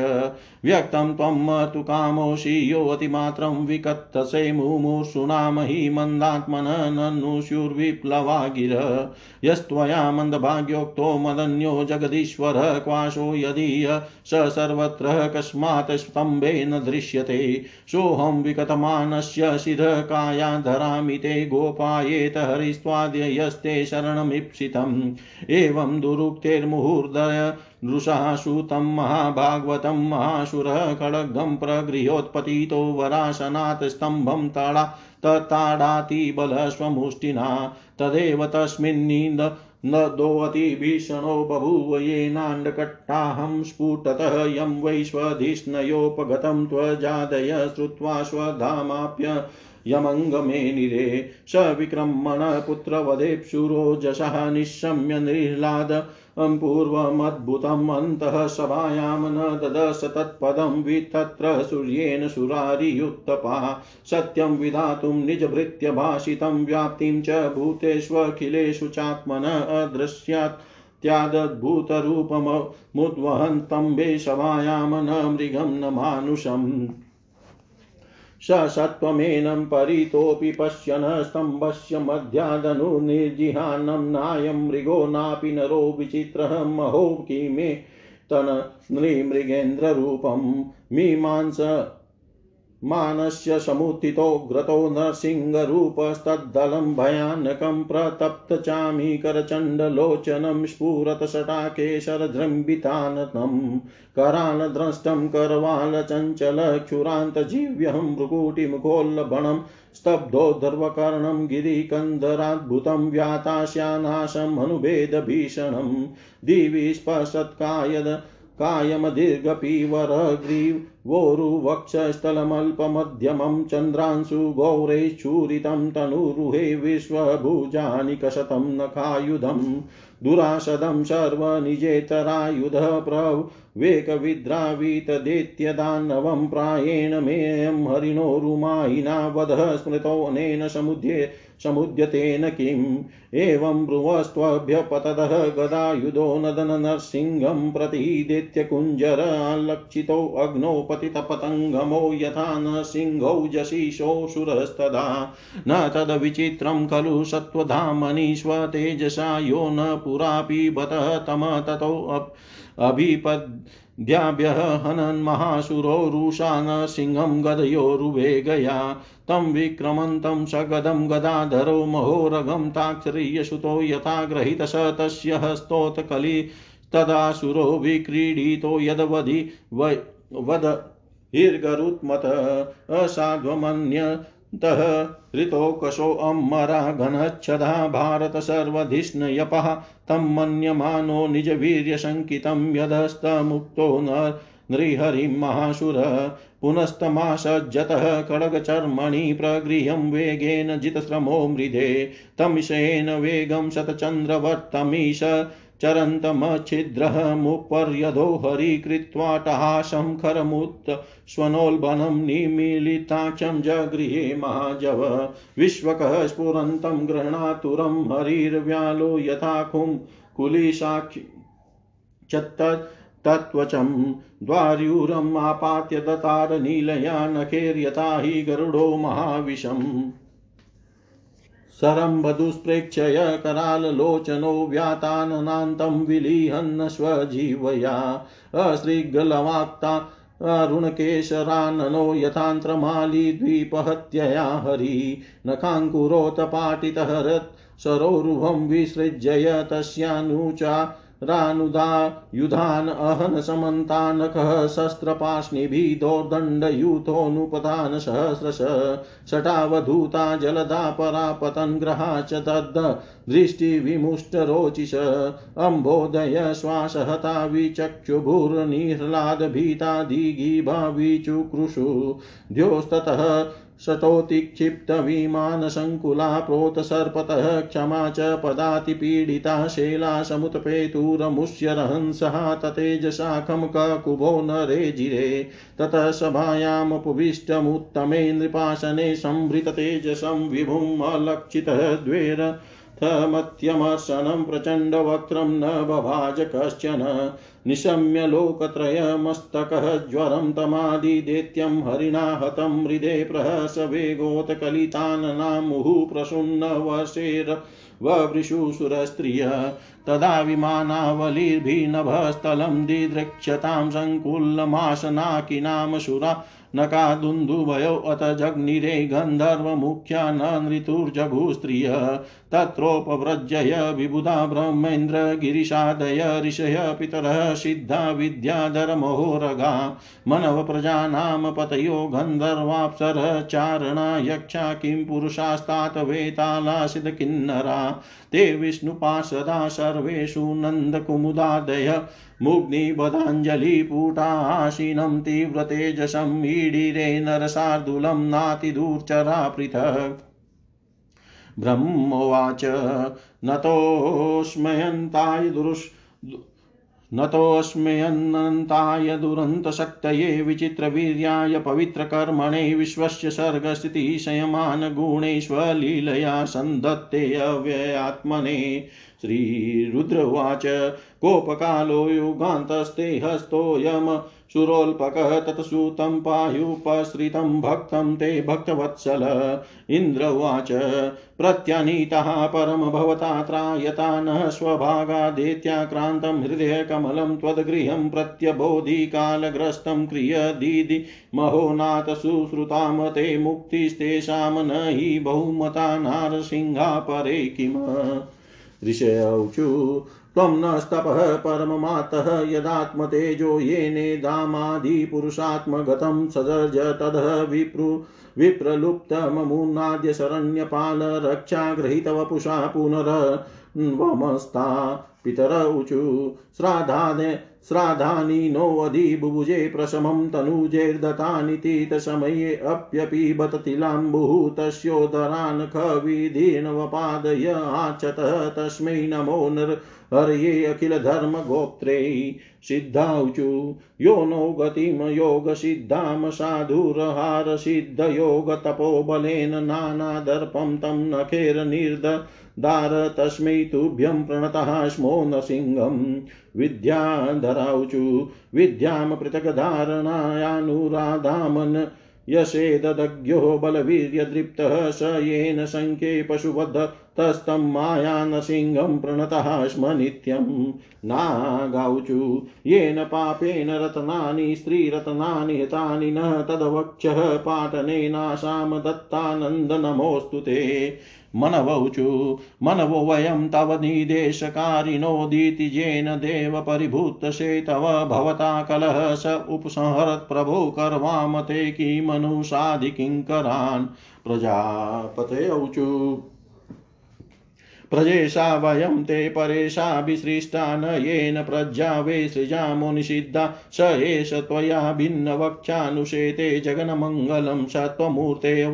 व्यक्तं त्वं तु कामोषि योऽतिमात्रं विकत्तसे मुमूर्षूणां हि मन्दात्मनः ननुष्युर्विप्लवा गिर यस्त्वया मन्दभाग्योक्तो मदन्यो जगदीश्वरः, क्वाशो यदीय स सर्वत्र कस्मात् स्तम्भे न दृश्यते। सोऽहं विकतमानस्य शिरकाया धरामि ते गोपायेत हरिस्त्वाद्ययस्ते शरणमीप्सितम्। एवं दुरुक्तेर्मुहूर्दय नृशाशुतं महाभागवतं महाशुरः खड्गं प्रगृहोत्पतितो वराशनात् स्तम्भं ताडा तताडाति तदेव तस्मिन्निन्द न दोऽतिभीषणो बभूव येनाण्डकट्टाहं स्फुटतः यं वैश्वधिष्णयोपगतं त्वजादय श्रुत्वा स्वधामाप्य यमङ्गमेनिरे स विक्रमण पुत्रवधेप्सुरोजसः निशम्य निर्ह्लाद पूर्वमद्भुतम् अन्तः सभायां न ददश तत्पदं वितत्र सूर्येण सुरारियुत्तपा। सत्यं विधातुं निजभृत्य भाषितं व्याप्तिं च भूतेष्वखिलेषु चात्मन अदृश्यात्। त्यादद्भुतरूपमुद्वहन्तम्बे सभायां न मृगं न मानुषम्। स सत्त्वमेनं परितोऽपि पश्यन् स्तम्भस्य मध्यादनुर्निर्जिहानं नायं मृगो नापि नरो विचित्रः महो किमे तन नृमृगेन्द्ररूपं मीमांस मानस्य समुत्थितोग्रतो नरसिंहरूपस्तद्दलं भयानकं प्रतप्तचामीकरचण्डलोचनं स्फुरतशटाकेशरजृम्बिताननं करान् द्रष्टं करवालचञ्चलक्षुरान्तजीव्यं भ्रुकुटिमुखोल्लभणं स्तब्धोद्धर्वकर्णं गिरिकन्धराद्भुतं व्यातास्यानाशम् अनुभेदभीषणं दिवि स्पशत्कायद कायमदीर्घपीवरग्रीवोरुवक्षस्थलमल्पमध्यमं चन्द्रांशु गौरैश्चूरितं तनुरुहे विश्वभुजानिकशतं नखायुधं दुरासदं सर्वनिजेतरायुधः प्रवेकविद्रावितदेत्यदानवं प्रायेण मेऽयं हरिणो रुमायिना वधः स्मृतोऽनेन समुद्ये, समुद्यतेन किम्? एवं ब्रुवस्त्वभ्यपततः गदायुधो नदननरसिंहं प्रतिदित्य कुञ्जरालक्षितो अग्नौ पतितपतङ्गमो यथा न सिंहौ जशीशोऽसुरस्तदा न तद्विचित्रं खलु सत्त्वधामनि स्वतेजसा यो न पुरापि बत तम ततो अभिपद्याभ्यः हनन्महासुरो रुषा न सिंहं गदयोरुवेगया तं विक्रमन्तं सगदं गदाधरो महोरगं ताक्षरीयसुतो यथा ग्रहीत स तस्य हस्तोत्कलि। तदासुरो विक्रीडितो यदवधि वद हीर्गरुत्मत असाध्वमन्यतः ऋतोकशोऽम्मरा घनच्छदा भारतसर्वधिष्णयपः तं मन्यमानो निजवीर्यशङ्कितं यदस्तमुक्तो न नृहरिं महासुरः पुनस्तमासज्जतः खड्गचर्मणि प्रगृह्यं वेगेन जितश्रमो मृधे। तमिषेण वेगं शतचन्द्रवर्तमीश चरन्तमच्छिद्रः मुपर्यधो हरिकृत्वा टहासं खरमुत् स्वनोल्बनं निमीलिताक्षं जगृहे महाजव। विश्वकः स्फुरन्तं गृह्णातुरं हरिर्व्यालो यथाखुं कुलिशाक्षि तत्त्वचं। द्वार्यूरम् आपात्य दतार नीलया नखेर्यथा हि गरुडो महाविशम् सरम्बदुष्प्रेक्षय कराललोचनो व्याताननान्तं विलीहन्न स्वजीवया। अरुण अरुणकेशराननो यथान्त्रमालीद्वीपहत्यया हरि। नखाङ्कुरोत्पाटितहरत् सरोरुभं विसृज्य तस्यानुचा रानुदा युधान् अहन समन्तानकः शस्त्रपाश्निभिः दोर्दण्डयूथोऽनुपधान सहस्रश शटावधूता जलदा परापतन् ग्रहा च तद् दृष्टिविमुष्टरोचिष अम्बोदय श्वासहता विचक्षुभुर्निह्लादभीता दिगीभा विचुकृषु द्योस्ततः शतोत्क्षिप्तविमानसङ्कुला प्रोतसर्पतः क्षमा च पदातिपीडिता शेला समुत्पेतुरमुष्यरहंसः ततेजशाखं ककुभो नरेजिरे ततः सभायामुपविष्टमुत्तमे नृपासने संभृततेजसं विभुम् अलक्षितः द्वेर मत्यमर्शनं प्रचण्डवक्त्रं न बभाज कश्चन। निशम्य लोकत्रयमस्तकः ज्वरं तमादिदेत्यं हरिणा हतं हृदे प्रहसवेगोत्कलिताननामुः प्रसून्नवशेर। ववृषुसुरस्त्रिय तदा विमानावलिर्भिनभस्थलं दिदृक्ष्यतां सङ्कुलमाशनाकिनामशुरा नकादुन्दुभयो अथ जग्निरे गन्धर्वमुख्या न नृतुर्जघुस्त्रिय तत्रोपव्रजय विबुधा ब्रह्मेन्द्रगिरिशादय ऋषय पितरः सिद्धा विद्याधरमहोरगा मनवप्रजानां पतयो गन्धर्वाप्सरचारणा यक्षा किं पुरुषास्तात वेतालासिदकिन्नरा। ते विष्णुपार्षदा सर्वेषु नन्दकुमुदादय मुग्निबधाञ्जलिपुटाशीनं तीव्रतेजसम् ईडिरे नरसार्दूलं नातिदूर्चरा पृथक् ब्रह्मोवाच नतोऽस्मयन्ताय दुरुस् नतोऽस्म्यनन्ताय दुरन्तशक्तये विचित्रवीर्याय पवित्रकर्मणे विश्वस्य सर्गस्थितिशयमान सन्धत्ते अव्ययात्मने। श्रीरुद्र श्रीरुद्रवाच कोपकालो युगान्तस्ते हस्तोऽयम् शूरोल्पकः तत्सूतं पायुपश्रितं भक्तं ते भक्तवत्सल। इन्द्र उवाच, प्रत्यनीतः परं भवता त्रायता नः स्वभागादेत्याक्रान्तं हृदयकमलं त्वद्गृहं प्रत्यबोधिकालग्रस्तं क्रियदीदि महोनाथ सुश्रुतां ते मुक्तिस्तेषां न हि बहुमता नारसिंहा परे किम् त्वं नस्तपः परममातः यदात्मतेजो येनेदामादिपुरुषात्मगतं सजर्ज तदः विप्रु विप्रलुप्तममुन्नाद्य शरण्यपाल रक्षागृहीतवपुषा पुनर्वमस्ता पितर ऊचु श्राद्धाने श्राद्धानि नोऽधिबुभुजे प्रशमं तनुजैर्दत्तानि तीतसमये अप्यपिबत तिलाम्बुः तस्योदरान् खविधीर्णवपादय आचतः तस्मै नमो नर हर्ये अखिलधर्मगोप्त्रे सिद्धाऊचु यो नो गतिं योगसिद्धां साधुरहारसिद्धयोगतपोबलेन नानादर्पं तं नखेर्निर्द दार तस्मै तुभ्यं प्रणतः स्मो नृसिंहम् विद्याधराऊचु विद्यां पृथग्धारणायानुराधामन्। यशेददज्ञो बलवीर्यदृप्तः स येन शङ्के पशुवद्ध तस्तं मायानसिंहं प्रणतः स्म नित्यं नागाऊचु येन पापेन रत्नानि, स्त्रीरत्नानि, हितानि न तदवक्षः पाटनेनाशां दत्तानन्दनमोऽस्तु ते। मनवौचु। मनवो वयं तव निदेशकारिणोदितिजेन देव परिभूतसे तव भवता कलह स उपसंहरत्प्रभो करवाम ते किमनुसाधिकिङ्करान् प्रजापतेौचु प्रजेशा वयं ते परेशाभिसृष्टा न येन प्रज्ञा वे सृजामो निषिद्धा। स एष त्वया भिन्नवक्षानुशेते जगन्मङ्गलं स त्वमूर्ते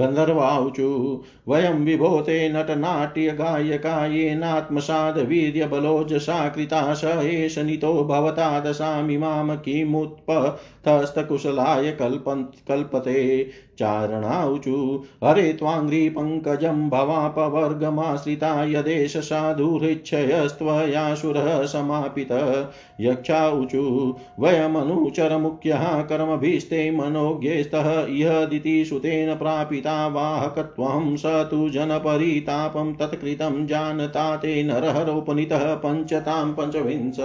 अवतार गन्धर्वाऊचु वयं विभोते नटनाट्यगायका येनात्मसाद्वीर्यबलोजसा कृता स एष नितो भवता दशामिमां किमुत्पतस्तकुशलाय कल्पन् कल्पते चारणाऊचु हरे त्वाङ्घ्रिपङ्कजं भवापवर्गमाश्रिता यदेश साधुरिच्छयस्त्वयाशुरः समापित। यक्षाऊचु वयमनुचरमुख्यः कर्मभिस्ते मनोज्ञेस्तः इह सुतेन प्रापिता वाहकत्वं स तु जनपरितापं तत्कृतं जानता ते नरहरोपनीतः पञ्चतां पञ्चविंश।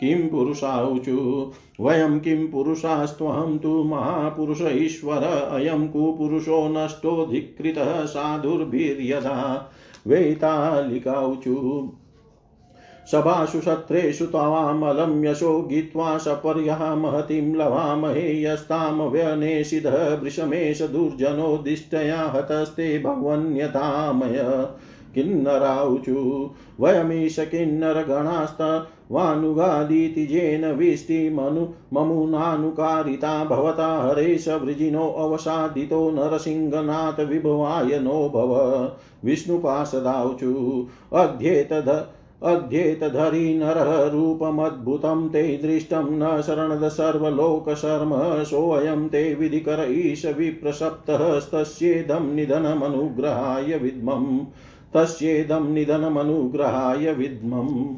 किं पुरुषाऊचु वयं किं पुरुषास्त्वहं तु महापुरुष ईश्वर, अयं कुपुरुषो नष्टोऽधिकृतः साधुर्भिर्यदा। वेतालिकाऊचु सभासु सत्रेषु त्वामलं यशो गीत्वा सपर्यः महतीं लभामहे यस्तां व्यनेषिधः वृषमेष दुर्जनोदिष्टया हतस्ते भगवन्यतामय। किन्नराऊचु वयमीश किन्नरगणास्तवानुगादितिजेन विष्टिमनु ममुनानुकारिता भवता, हरेश वृजिनोऽवसादितो नरसिंहनाथ विभवाय नो भव। विष्णुपाशदाऊचु अध्येतद अध्येतधरी नरः रूपमद्भुतं, ते दृष्टं न शरणद सर्वलोकशर्म सोऽयं ते विधिकर ईश विप्रसप्तस्तस्येदं निधनमनुग्रहाय विद्मम्। तस्येदं निधनमनुग्रहाय विद्मम्।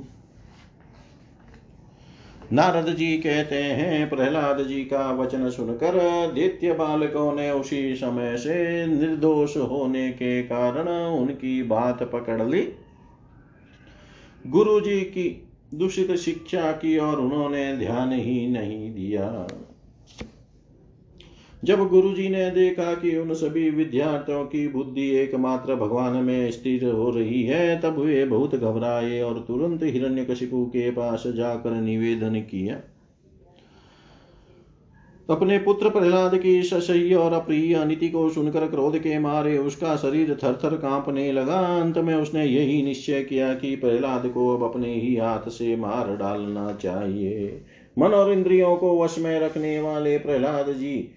नारद जी कहते हैं, प्रहलाद जी का वचन सुनकर दित्य बालकों ने उसी समय से निर्दोष होने के कारण उनकी बात पकड़ ली। गुरु जी की दूषित शिक्षा की और उन्होंने ध्यान ही नहीं दिया। जब गुरुजी ने देखा कि उन सभी विद्यार्थियों की बुद्धि एकमात्र भगवान में स्थिर हो रही है, तब वे बहुत घबराए और तुरंत हिरण्यकशिपु के पास जाकर निवेदन किया। अपने पुत्र प्रहलाद की ससह्य और अप्रिय अनिति को सुनकर क्रोध के मारे उसका शरीर थर थर कांपने लगा। अंत में उसने यही निश्चय किया कि प्रहलाद को अब अपने ही हाथ से मार डालना चाहिए। मन और इंद्रियों को वश में रखने वाले प्रहलाद जी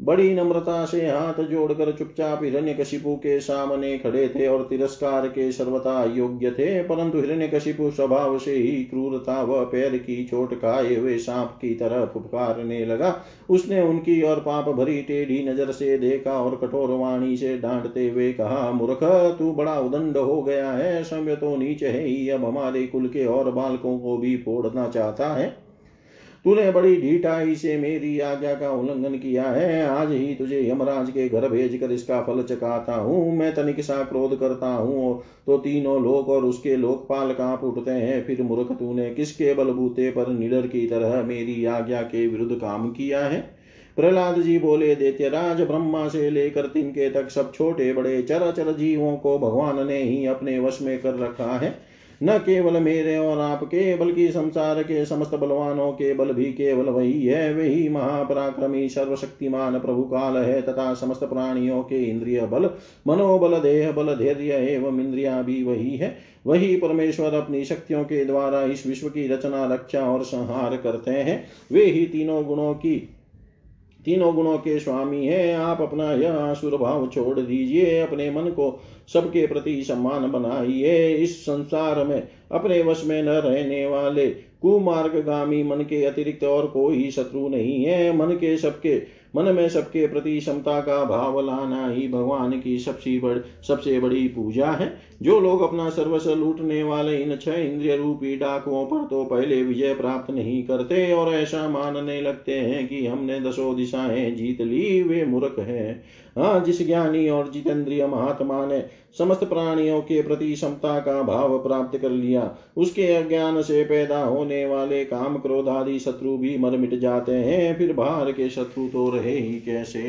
बड़ी नम्रता से हाथ जोड़कर चुपचाप हिरण्य कशिपु के सामने खड़े थे और तिरस्कार के सर्वथा योग्य थे, परंतु हिरण्य कशिपु स्वभाव से ही क्रूरता व पैर की चोट खाए हुए सांप की तरह पुकारने लगा। उसने उनकी और पाप भरी टेढ़ी नज़र से देखा और कठोर वाणी से डांटते हुए कहा, मूर्ख, तू बड़ा उदंड हो गया है, समय तो नीचे है ही, अब हमारे कुल के और बालकों को भी फोड़ना चाहता है। तूने बड़ी ढीठाई से मेरी आज्ञा का उल्लंघन किया है। आज ही तुझे यमराज के घर भेज कर इसका फल चकाता हूँ। मैं तनिक सा क्रोध करता हूँ तो तीनों लोक और उसके लोकपाल काँप उठते हैं। फिर मूर्ख तूने किसके बलबूते पर निडर की तरह मेरी आज्ञा के विरुद्ध काम किया है? प्रहलाद जी बोले देते राज ब्रह्मा से लेकर तिनके तक सब छोटे बड़े चर चर जीवों को भगवान ने ही अपने वश में कर रखा है। न केवल मेरे और आपके, बल्कि संसार के समस्त बलवानों के बल भी केवल वही है। वही महापराक्रमी, सर्वशक्तिमान प्रभु काल है, तथा समस्त प्राणियों के इंद्रिय बल, मनोबल, देह बल, धैर्य एवं इंद्रिया भी वही है। वही परमेश्वर अपनी शक्तियों के द्वारा इस विश्व की रचना, रक्षा और संहार करते हैं। वे ही तीनों गुणों की तीनों गुणों के स्वामी हैं। आप अपना यह आसुर भाव छोड़ दीजिए। अपने मन को सबके प्रति सम्मान बनाइए। इस संसार में अपने वश में न रहने वाले कुमार्गामी मन के अतिरिक्त और कोई शत्रु नहीं है। मन के सबके मन में सबके प्रति क्षमता का भाव लाना ही भगवान की सबसे बड़ सबसे बड़ी पूजा है। जो लोग अपना सर्वस्व लूटने वाले इन छह इंद्रिय रूपी डाकुओं पर तो पहले विजय प्राप्त नहीं करते और ऐसा मानने लगते हैं कि हमने दसों दिशाएँ जीत ली, वे मूर्ख है। हाँ जिस ज्ञानी और जितेंद्रिय महात्मा ने समस्त प्राणियों के प्रति क्षमता का भाव प्राप्त कर लिया, उसके अज्ञान से पैदा होने वाले काम क्रोध आदि शत्रु भी मर मिट जाते हैं। फिर बाहर के शत्रु तो रहे ही कैसे?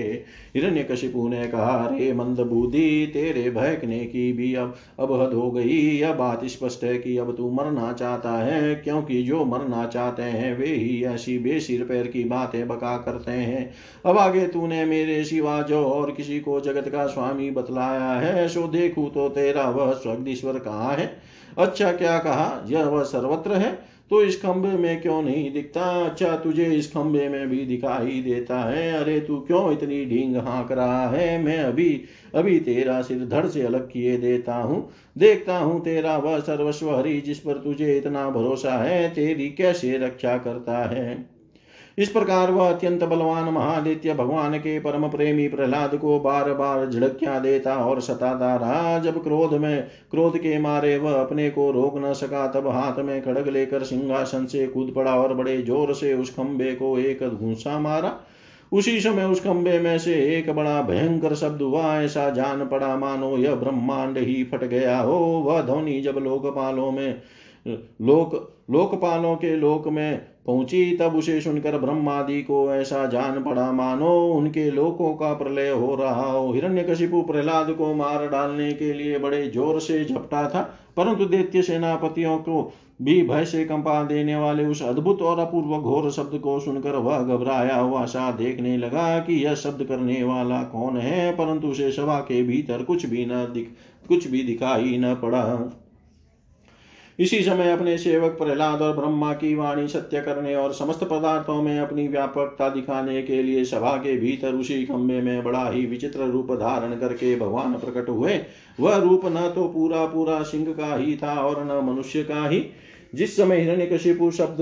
हिरण्य कशिपु ने कहा रे मंद बुद्धि, तेरे भयकने की भी अब अब हद हो गई। यह बात स्पष्ट है कि अब तू मरना चाहता है, क्योंकि जो मरना चाहते हैं, वे ही ऐसी बेसिर पैर की बातें बका करते हैं। अब आगे तूने मेरे सिवा जो और किसी को जगत का स्वामी बतलाया है, सो देखू तो तेरा वह स्वर्गीश्वर कहाँ है? अच्छा क्या कहा? यह वह सर्वत्र है तो इस खंबे में क्यों नहीं दिखता? अच्छा तुझे इस खंबे में भी दिखाई देता है। अरे, तू क्यों इतनी ढींग हाँक रहा है? मैं अभी अभी तेरा सिर धड़ से अलग किए देता हूँ। देखता हूँ तेरा वह सर्वस्व हरि, जिस पर तुझे इतना भरोसा है, तेरी कैसे रक्षा करता है? इस प्रकार वह अत्यंत बलवान महादित्य भगवान के परम प्रेमी प्रहलाद को बार बार झिड़कियाँ देता और सताता। रहा जब क्रोध में, क्रोध के मारे वह अपने को रोक न सका, तब हाथ में खड़ग लेकर सिंहासन से कूद पड़ा और बड़े ज़ोर से उस खंबे को एक घूसा मारा। उसी समय उस खंबे में से एक बड़ा भयंकर शब्द हुआ, ऐसा जान पड़ा, मानो यह ब्रह्मांड ही फट गया हो। वह ध्वनि जब लोकपालों में, लोक लोकपालों के लोक में पहुँची, तब उसे सुनकर ब्रह्मादि को ऐसा जान पड़ा, मानो उनके लोकों का प्रलय हो रहा हो। हिरण्यकशिपु प्रहलाद को मार डालने के लिए बड़े ज़ोर से झपटा था, परंतु दैत्य सेनापतियों को भी भय से कंपा देने वाले उस अद्भुत और अपूर्व घोर शब्द को सुनकर वह घबराया हुआ सा देखने लगा कि यह शब्द करने वाला कौन है, परंतु उसे सभा के भीतर कुछ भी न दिख, कुछ भी दिखाई न पड़ा। इसी समय अपने सेवक प्रहलाद और ब्रह्मा की वाणी सत्य करने और समस्त पदार्थों में अपनी व्यापकता दिखाने के लिए सभा के भीतर उसी खंभे में बड़ा ही विचित्र रूप धारण करके भगवान प्रकट हुए। वह रूप न तो पूरा पूरा सिंह का ही था और न मनुष्य का ही। जिस समय हिरण्यकशिपु शब्द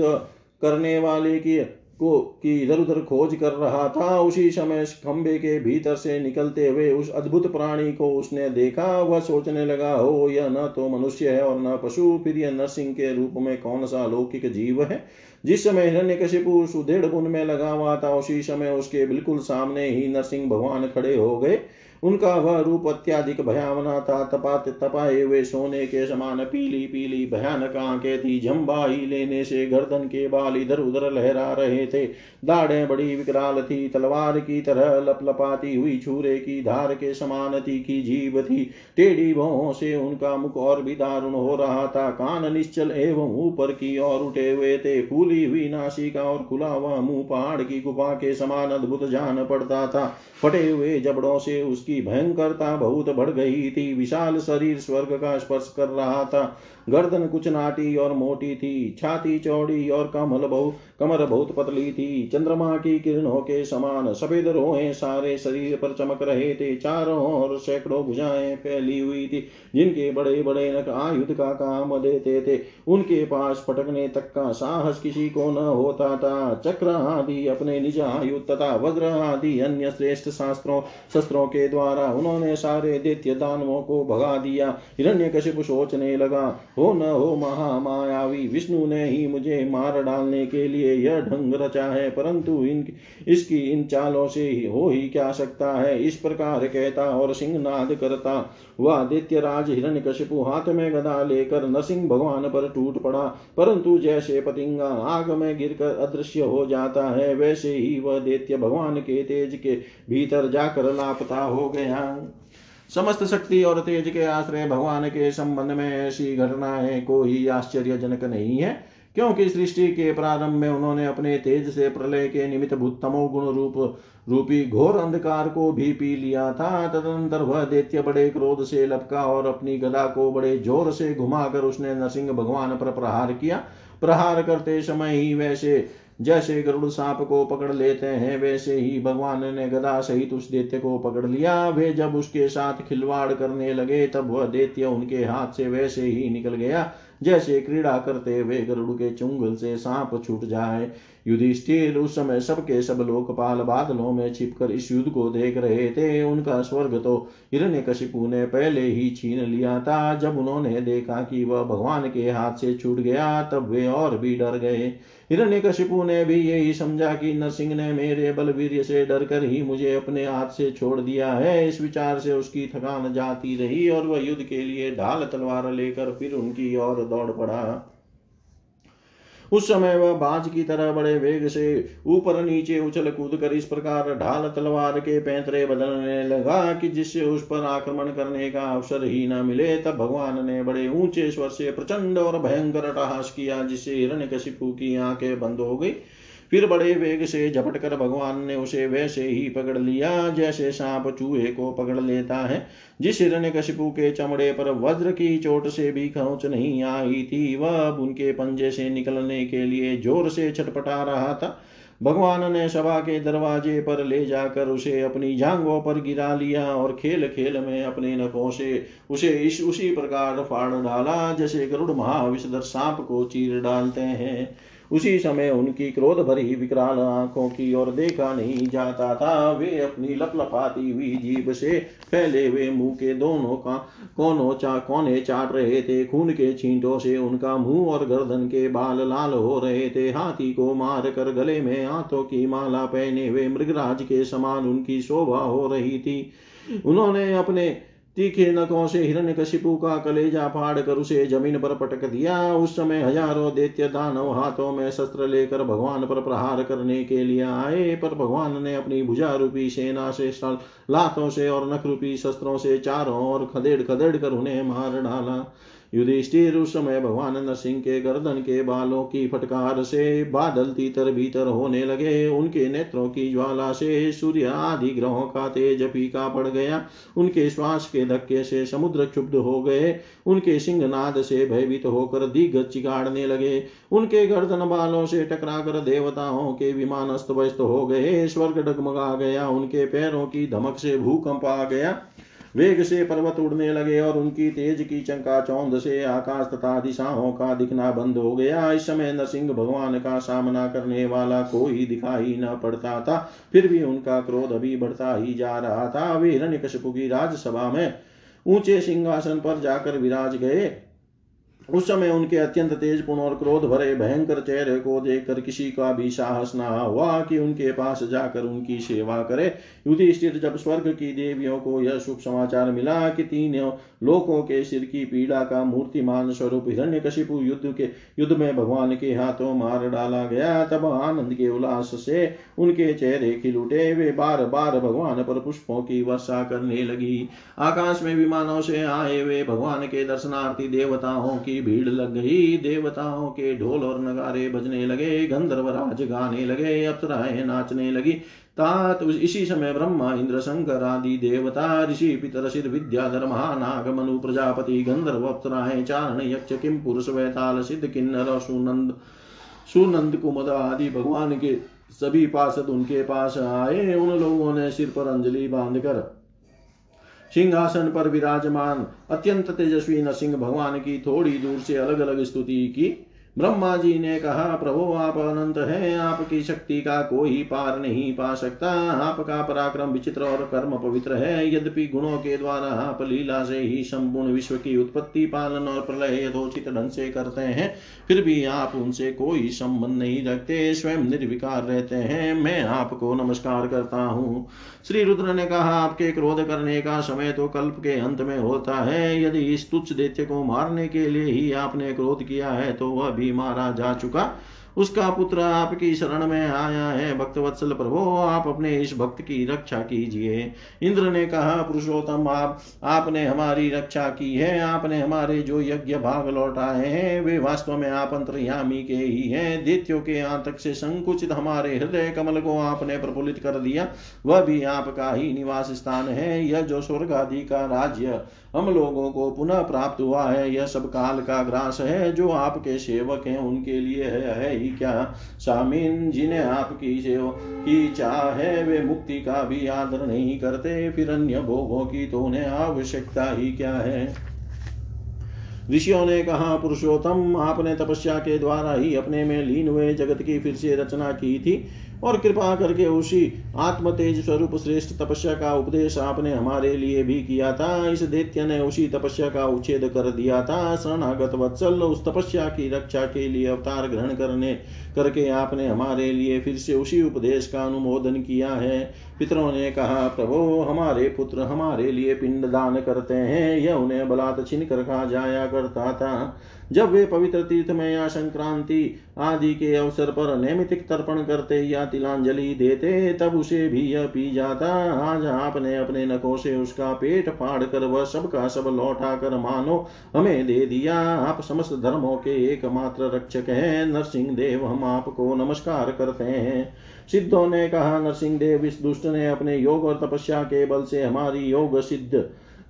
करने वाले की को की इधर उधर खोज कर रहा था, उसी समय खंबे के भीतर से निकलते हुए उस अद्भुत प्राणी को उसने देखा। वह सोचने लगा, हो, यह न तो मनुष्य है और न पशु, फिर यह नरसिंह के रूप में कौन सा लौकिक जीव है? जिस समय हिरण्य कशिपु सुदृढ़ उधेड़ में लगा हुआ था, उसी समय उसके बिल्कुल सामने ही नरसिंह भगवान खड़े हो गए। उनका वह रूप अत्याधिक भयावना था। तपा तपाए हुए सोने के समान पीली पीली भयानक आँखें थी। जम्बाई लेने से गर्दन के बाल इधर उधर लहरा रहे थे। दाढ़े बड़ी विकराल थी। तलवार की तरह लपलपाती हुई छूरे की धार के समान तीखी जीव थी। टेढ़ी भवों से उनका मुख और भी दारुण हो रहा था। कान निश्चल एवं ऊपर की ओर उठे हुए थे। फूली हुई नासिका और खुला हुआ मुँह पहाड़ की गुफा के समान अद्भुत जान पड़ता था। फटे हुए जबड़ों से उसकी भयंकरता बहुत बढ़ गई थी। विशाल शरीर स्वर्ग का स्पर्श कर रहा था। गर्दन कुछ नाटी और मोटी थी। छाती चौड़ी और कमल बहुत कमर बहुत पतली थी। चंद्रमा की किरणों के समान सफ़ेद रोहे सारे शरीर पर चमक रहे थे। चारों और सैकड़ों भुजाएँ फैली हुई थी, जिनके बड़े बड़े नक आयुध का काम देते थे। उनके पास पटकने तक का साहस किसी को न होता था। चक्र आदि अपने निज आयुध तथा वज्र आदि अन्य श्रेष्ठ शास्त्रों, शस्त्रों के द्वारा उन्होंने सारे दैत्य दानवों को भगा दिया। हिरण्य कशिप सोचने लगा, हो न हो महामायावी, विष्णु ने ही मुझे मार डालने के लिए यह ढंग रचा है, परंतु इन, इसकी इन चालों से ही हो ही क्या सकता है? इस प्रकार कहता और सिंहनाद करता। वह आदित्य राज हिरण्य कशिपु हाथ में गदा लेकर नरसिंह भगवान पर टूट पड़ा। परंतु जैसे पतिंगा आग में गिरकर अदृश्य हो जाता है, वैसे ही वह दैत्य भगवान के तेज के भीतर जाकर लापता हो गया समस्त शक्ति और तेज के आश्रय भगवान के संबंध में ऐसी घटनाएँ कोई आश्चर्यजनक नहीं है, क्योंकि सृष्टि के प्रारंभ में उन्होंने अपने तेज से प्रलय के निमित्त भूतमो गुण रूप, रूपी घोर अंधकार को भी पी लिया था। तदनंतर वह दैत्य बड़े क्रोध से लपका और अपनी गदा को बड़े ज़ोर से घुमाकर उसने नरसिंह भगवान पर प्रहार किया। प्रहार करते समय ही वैसे जैसे गरुड़ सांप को पकड़ लेते हैं, वैसे ही भगवान ने गदा सहित उस दैत्य को पकड़ लिया। वे जब उसके साथ खिलवाड़ करने लगे, तब वह दैत्य उनके हाथ से वैसे ही निकल गया। जैसे क्रीड़ा करते हुए गरुड़ के चुंगल से सांप छूट जाए। युधिष्ठिर उस समय सबके सब लोकपाल बादलों में छिपकर इस युद्ध को देख रहे थे। उनका स्वर्ग तो हिरण्यकशिपु ने पहले ही छीन लिया था। जब उन्होंने देखा कि वह भगवान के हाथ से छूट गया, तब वे और भी डर गए। हिरण्यकशिपु ने भी यही समझा कि नरसिंह ने मेरे बलवीर से डर कर ही मुझे अपने हाथ से छोड़ दिया है। इस विचार से उसकी थकान जाती रही और वह युद्ध के लिए ढाल तलवार लेकर फिर उनकी ओर दौड़ पड़ा। उस समय वह बाज की तरह बड़े वेग से ऊपर नीचे उछल कूद कर इस प्रकार ढाल तलवार के पैंतरे बदलने लगा कि जिससे उस पर आक्रमण करने का अवसर ही न मिले, तब भगवान ने बड़े ऊँचे स्वर से प्रचंड और भयंकर अटहास किया, जिससे हिरण्य की आँखें बंद हो गई। फिर बड़े वेग से झपट कर भगवान ने उसे वैसे ही पकड़ लिया, जैसे सांप चूहे को पकड़ लेता है। जिस हिरण्य कशिपु के चमड़े पर वज्र की चोट से भी खौच नहीं आई थी, वह अब उनके पंजे से निकलने के लिए ज़ोर से छटपटा रहा था। भगवान ने सभा के दरवाजे पर ले जाकर उसे अपनी जांगों पर गिरा लिया और खेल खेल में अपने नखों से उसे इस, उसी प्रकार फाड़ डाला, जैसे गरुड़ महाविषधर सांप को चीर डालते हैं। उसी समय उनकी क्रोध भरी विकराल आँखों की ओर देखा नहीं जाता था। वे अपनी लपलपाती हुई जीभ से फैले हुए मुँह के दोनों का कोनों चा कोने चाट रहे थे। खून के छींटों से उनका मुँह और गर्दन के बाल लाल हो रहे थे। हाथी को मार कर गले में हाथों की माला पहने हुए मृगराज के समान उनकी शोभा हो रही थी। उन्होंने अपने तीखे नखों से हिरण्य कशिपु का कलेजा फाड़ कर उसे ज़मीन पर पटक दिया। उस समय हज़ारों दैत्य दानव हाथों में शस्त्र लेकर भगवान पर प्रहार करने के लिए आए, पर भगवान ने अपनी भुजा रूपी सेना से लातों से और नख रूपी शस्त्रों से चारों और खदेड़ खदेड़ कर उन्हें मार डाला। युधिष्ठिर उस समय भगवान नरसिंह के गर्दन के बालों की फटकार से बादल तीतर भीतर होने लगे। उनके नेत्रों की ज्वाला से सूर्य आदि ग्रहों का तेज फीका पड़ गया। उनके श्वास के धक्के से समुद्र क्षुब्ध हो गए। उनके सिंहनाद से भयभीत होकर दिग्गज चिगाड़ने लगे। उनके गर्दन बालों से टकरा कर देवताओं के विमान अस्त व्यस्त हो गए। स्वर्ग डगमगा गया। उनके पैरों की धमक से भूकंप आ गया। वेग से पर्वत उड़ने लगे और उनकी तेज की चंका चौंध से आकाश तथा दिशाओं का दिखना बंद हो गया। इस समय नरसिंह भगवान का सामना करने वाला कोई दिखाई न पड़ता था। फिर भी उनका क्रोध अभी बढ़ता ही जा रहा था। वे हिरण्य की राजसभा में ऊँचे सिंहासन पर जाकर विराज गए। उस समय उनके अत्यंत तेज पूर्ण और क्रोध भरे, भयंकर चेहरे को देखकर किसी का भी साहस न हुआ कि उनके पास जाकर उनकी सेवा करे। युधिष्ठिर जब स्वर्ग की देवियों को यह शुभ समाचार मिला कि तीनों लोकों के सिर की पीड़ा का मूर्तिमान स्वरूप हिरण्य कशिपु युद्ध के, युद्ध में भगवान के हाथों मार डाला गया। तब आनंद के उल्लास से उनके चेहरे खिल उठे वे बार बार भगवान पर पुष्पों की वर्षा करने लगी। आकाश में विमानों से आए वे भगवान के दर्शनार्थी देवताओं की भीड़ लग गई। देवताओं के ढोल और नगारे बजने लगे, गंधर्व राज गाने लगे अप्सराएँ नाचने लगी। तात इसी समय ब्रह्मा, इंद्र, शंकर आदि देवता, ऋषि, पितर, सिर विद्याधर महानाग मनु प्रजापति, गंधर्व अप्सराएँ चारण, यक्ष किम पुरुष वैताल सिद्ध, किन्नर, सुनंद सुनंद, कुमद आदि भगवान के सभी पार्षद उनके पास आए। उन लोगों ने सिर पर अंजलि बाँध कर सिंहासन पर विराजमान अत्यंत तेजस्वी नरसिंह भगवान की थोड़ी दूर से अलग अलग स्तुति की। ब्रह्मा जी ने कहा, प्रभु, आप अनंत हैं। आपकी शक्ति का कोई पार नहीं पा सकता। आपका पराक्रम विचित्र और कर्म पवित्र है। यद्यपि गुणों के द्वारा आप लीला से ही संपूर्ण विश्व की उत्पत्ति, पालन और प्रलय यथोचित ढंग से करते हैं, फिर भी आप उनसे कोई संबंध नहीं रखते। स्वयं निर्विकार रहते हैं। मैं आपको नमस्कार करता हूँ। श्री रुद्र ने कहा, आपके क्रोध करने का समय तो कल्प के अंत में होता है। यदि इस तुच्छ दैत्य को मारने के लिए ही आपने क्रोध किया है तो वह भी मारा जा चुका। उसका पुत्र आपकी शरण में आया है। भक्त वत्सल प्रभो, आप अपने इस भक्त की रक्षा कीजिए। इंद्र ने कहा, पुरुषोत्तम, आप, आपने हमारी रक्षा की है। आपने हमारे जो यज्ञ भाग लौटाए हैं, वे वास्तव में आप अंतर्यामी के ही हैं। दित्यो के आंतक से संकुचित हमारे हृदय कमल को आपने प्रफुल्लित कर दिया। वह भी आपका ही निवास स्थान है। यह जो स्वर्ग आदि का राज्य हम लोगों को पुनः प्राप्त हुआ है यह सब काल का ग्रास है जो आपके सेवक हैं उनके लिए है, है ही क्या? शामीन जिन्हें आपकी सेवा की चाह है वे मुक्ति का भी आदर नहीं करते फिर अन्य भोगों की तो उन्हें आवश्यकता ही क्या है? ऋषियों ने कहा पुरुषोत्तम आपने तपस्या के द्वारा ही अपने में लीन हुए जगत की फिर से रचना की थी। और कृपा करके उसी आत्म तेज स्वरूप श्रेष्ठ तपस्या का उपदेश आपने हमारे लिए भी किया था। इस दैत्य ने उसी तपस्या का उच्छेद कर दिया था। शरणागत वत्सल, उस तपस्या की रक्षा के लिए अवतार ग्रहण करने करके आपने हमारे लिए फिर से उसी उपदेश का अनुमोदन किया है। पितरों ने कहा, प्रभो, हमारे पुत्र हमारे लिए पिंड दान करते हैं। यह उन्हें बलात् छिन कर खा जाया करता था। जब वे पवित्र तीर्थ में या संक्रांति आदि के अवसर पर नैमितिक तर्पण करते या तिलांजलि देते, तब उसे भी यह पी जाता। आज आपने अपने नखों से उसका पेट फाड़ कर वह सबका सब लौटा कर मानो, हमें दे दिया। आप समस्त धर्मों के एकमात्र रक्षक हैं। नरसिंह देव हम आपको नमस्कार करते हैं। सिद्धों ने कहा नरसिंह देव इस दुष्ट ने अपने योग और तपस्या के बल से हमारी योग सिद्ध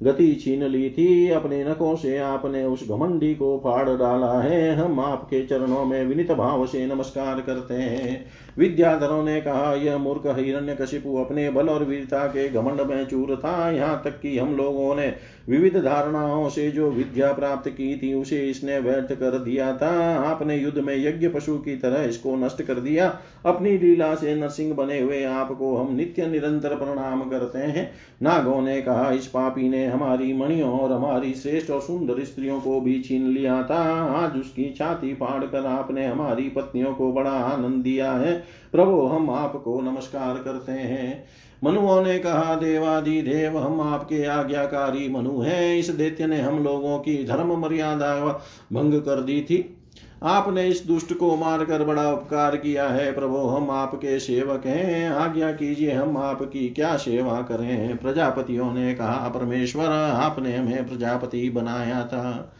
गति छीन ली थी, अपने नखों से आपने उस घमंडी को फाड़ डाला है। हम आपके चरणों में विनित भाव से नमस्कार करते हैं। विद्याधरों ने कहा, यह मूर्ख हिरण्य कशिपु अपने बल और वीरता के घमंड में चूर था। यहाँ तक कि हम लोगों ने विविध धारणाओं से जो विद्या प्राप्त की थी, उसे इसने व्यर्थ कर दिया था। आपने युद्ध में यज्ञ पशु की तरह इसको नष्ट कर दिया। अपनी लीला से नरसिंह बने हुए आपको हम नित्य निरंतर प्रणाम करते हैं। नागों ने कहा, इस पापी ने हमारी मणियों और हमारी श्रेष्ठ और सुंदर स्त्रियों को भी छीन लिया था। आज उसकी छाती फाड़ कर आपने हमारी पत्नियों को बड़ा आनंद दिया है। प्रभु, हम आपको नमस्कार करते हैं। मनुओं ने कहा देवादि देव, हम आपके आज्ञाकारी मनु हैं। इस दैत्य ने हम लोगों की धर्म मर्यादा भंग कर दी थी। आपने इस दुष्ट को मारकर बड़ा उपकार किया है। प्रभु, हम आपके सेवक हैं। आज्ञा कीजिए, हम आपकी क्या सेवा करें? प्रजापतियों ने कहा, परमेश्वर, आपने हमें प्रजापति बनाया था।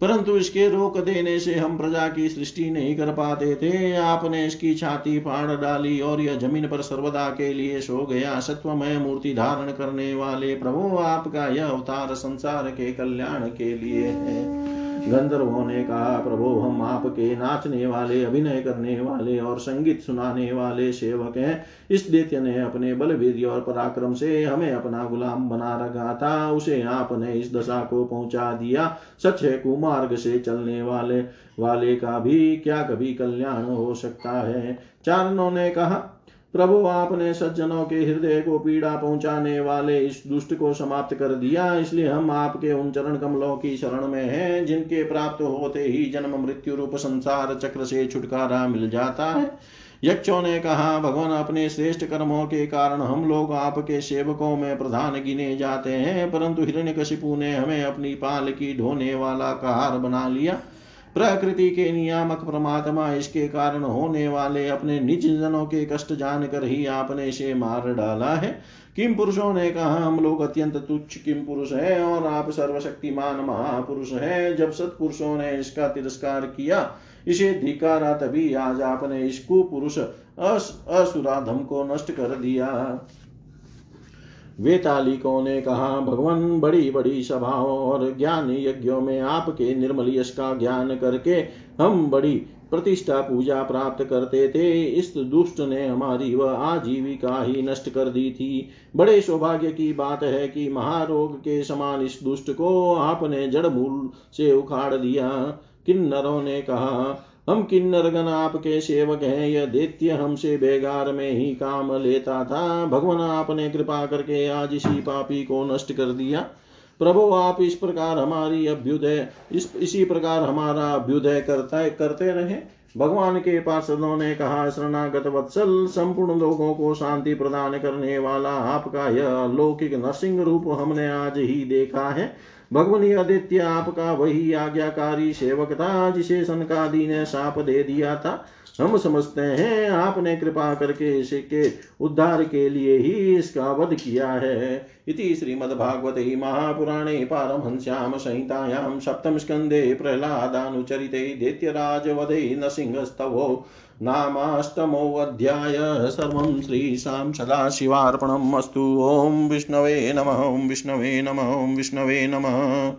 परंतु इसके रोक देने से हम प्रजा की सृष्टि नहीं कर पाते थे। आपने इसकी छाती फाड़ डाली और यह ज़मीन पर सर्वदा के लिए सो गया। सत्वमय मूर्ति धारण करने वाले प्रभु आपका यह अवतार संसार के कल्याण के लिए है। गंधर्वों ने कहा प्रभु हम आपके नाचने वाले, अभिनय करने वाले और संगीत सुनाने वाले सेवक हैं इस दैत्य ने अपने बल वीर और पराक्रम से हमें अपना गुलाम बना रखा था। उसे आपने इस दशा को पहुँचा दिया। सच है, कुमार्ग से चलने वाले वाले का भी क्या कभी कल्याण हो सकता है? चारणों ने कहा प्रभु, आपने सज्जनों के हृदय को पीड़ा पहुँचाने वाले इस दुष्ट को समाप्त कर दिया। इसलिए हम आपके उन चरण कमलों की शरण में हैं, जिनके प्राप्त होते ही जन्म, मृत्यु रूप, संसार चक्र से छुटकारा मिल जाता है। यक्षों ने कहा, भगवान, अपने श्रेष्ठ कर्मों के कारण हम लोग आपके सेवकों में प्रधान गिने जाते हैं, परंतु हिरण्यकशिपु ने हमें अपनी पाल की ढोने वाला कहार बना लिया। प्रकृति के नियामक परमात्मा इसके कारण होने वाले अपने निज जनों के कष्ट जानकर ही आपने इसे मार डाला है। किम पुरुषों ने कहा, हम लोग अत्यंत तुच्छ किम पुरुष है और आप सर्वशक्तिमान महापुरुष है। जब सत्पुरुषों ने इसका तिरस्कार किया, इसे धिकारा तभी आज आपने इस कुपुरुष असुराधम को नष्ट कर दिया। वेतालिकों ने कहा, भगवान, बड़ी बड़ी सभाओं और ज्ञान यज्ञों में आपके निर्मल यश का ज्ञान करके हम बड़ी प्रतिष्ठा, पूजा प्राप्त करते थे। इस दुष्ट ने हमारी वह आजीविका ही नष्ट कर दी थी। बड़े सौभाग्य की बात है कि महारोग के समान इस दुष्ट को आपने जड़ मूल से उखाड़ दिया। किन्नरों ने कहा हम किन्नरगण आपके सेवक हैं, यह दैत्य हमसे बेगार में ही काम लेता था। भगवान, आपने कृपा करके आज इसी पापी को नष्ट कर दिया। प्रभु, आप इस प्रकार हमारी अभ्युदय, इस, इसी प्रकार हमारा अभ्युदय करता, करते रहे। भगवान के पार्षदों ने कहा, शरणागत वत्सल, संपूर्ण लोगों को शांति प्रदान करने वाला आपका यह लौकिक नरसिंह रूप हमने आज ही देखा है। भगवनी आदित्य आपका वही आज्ञाकारी सेवक था, जिसे सनकादि ने साप दे दिया था। हम समझते हैं, आपने कृपा करके इसके उद्धार के लिए ही इसका वध किया है। इति श्रीमद्भागवते महापुराणे पारमहंस्यां संहितायां प्रह्लादानुचरिते दैत्यराजवधे नृसिंहस्तवो नामाष्टमोऽध्याय सर्वं श्रीशां सदाशिवार्पणम् अस्तु। ॐ विष्णवे नमः विष्णवे नमः विष्णवे नमः।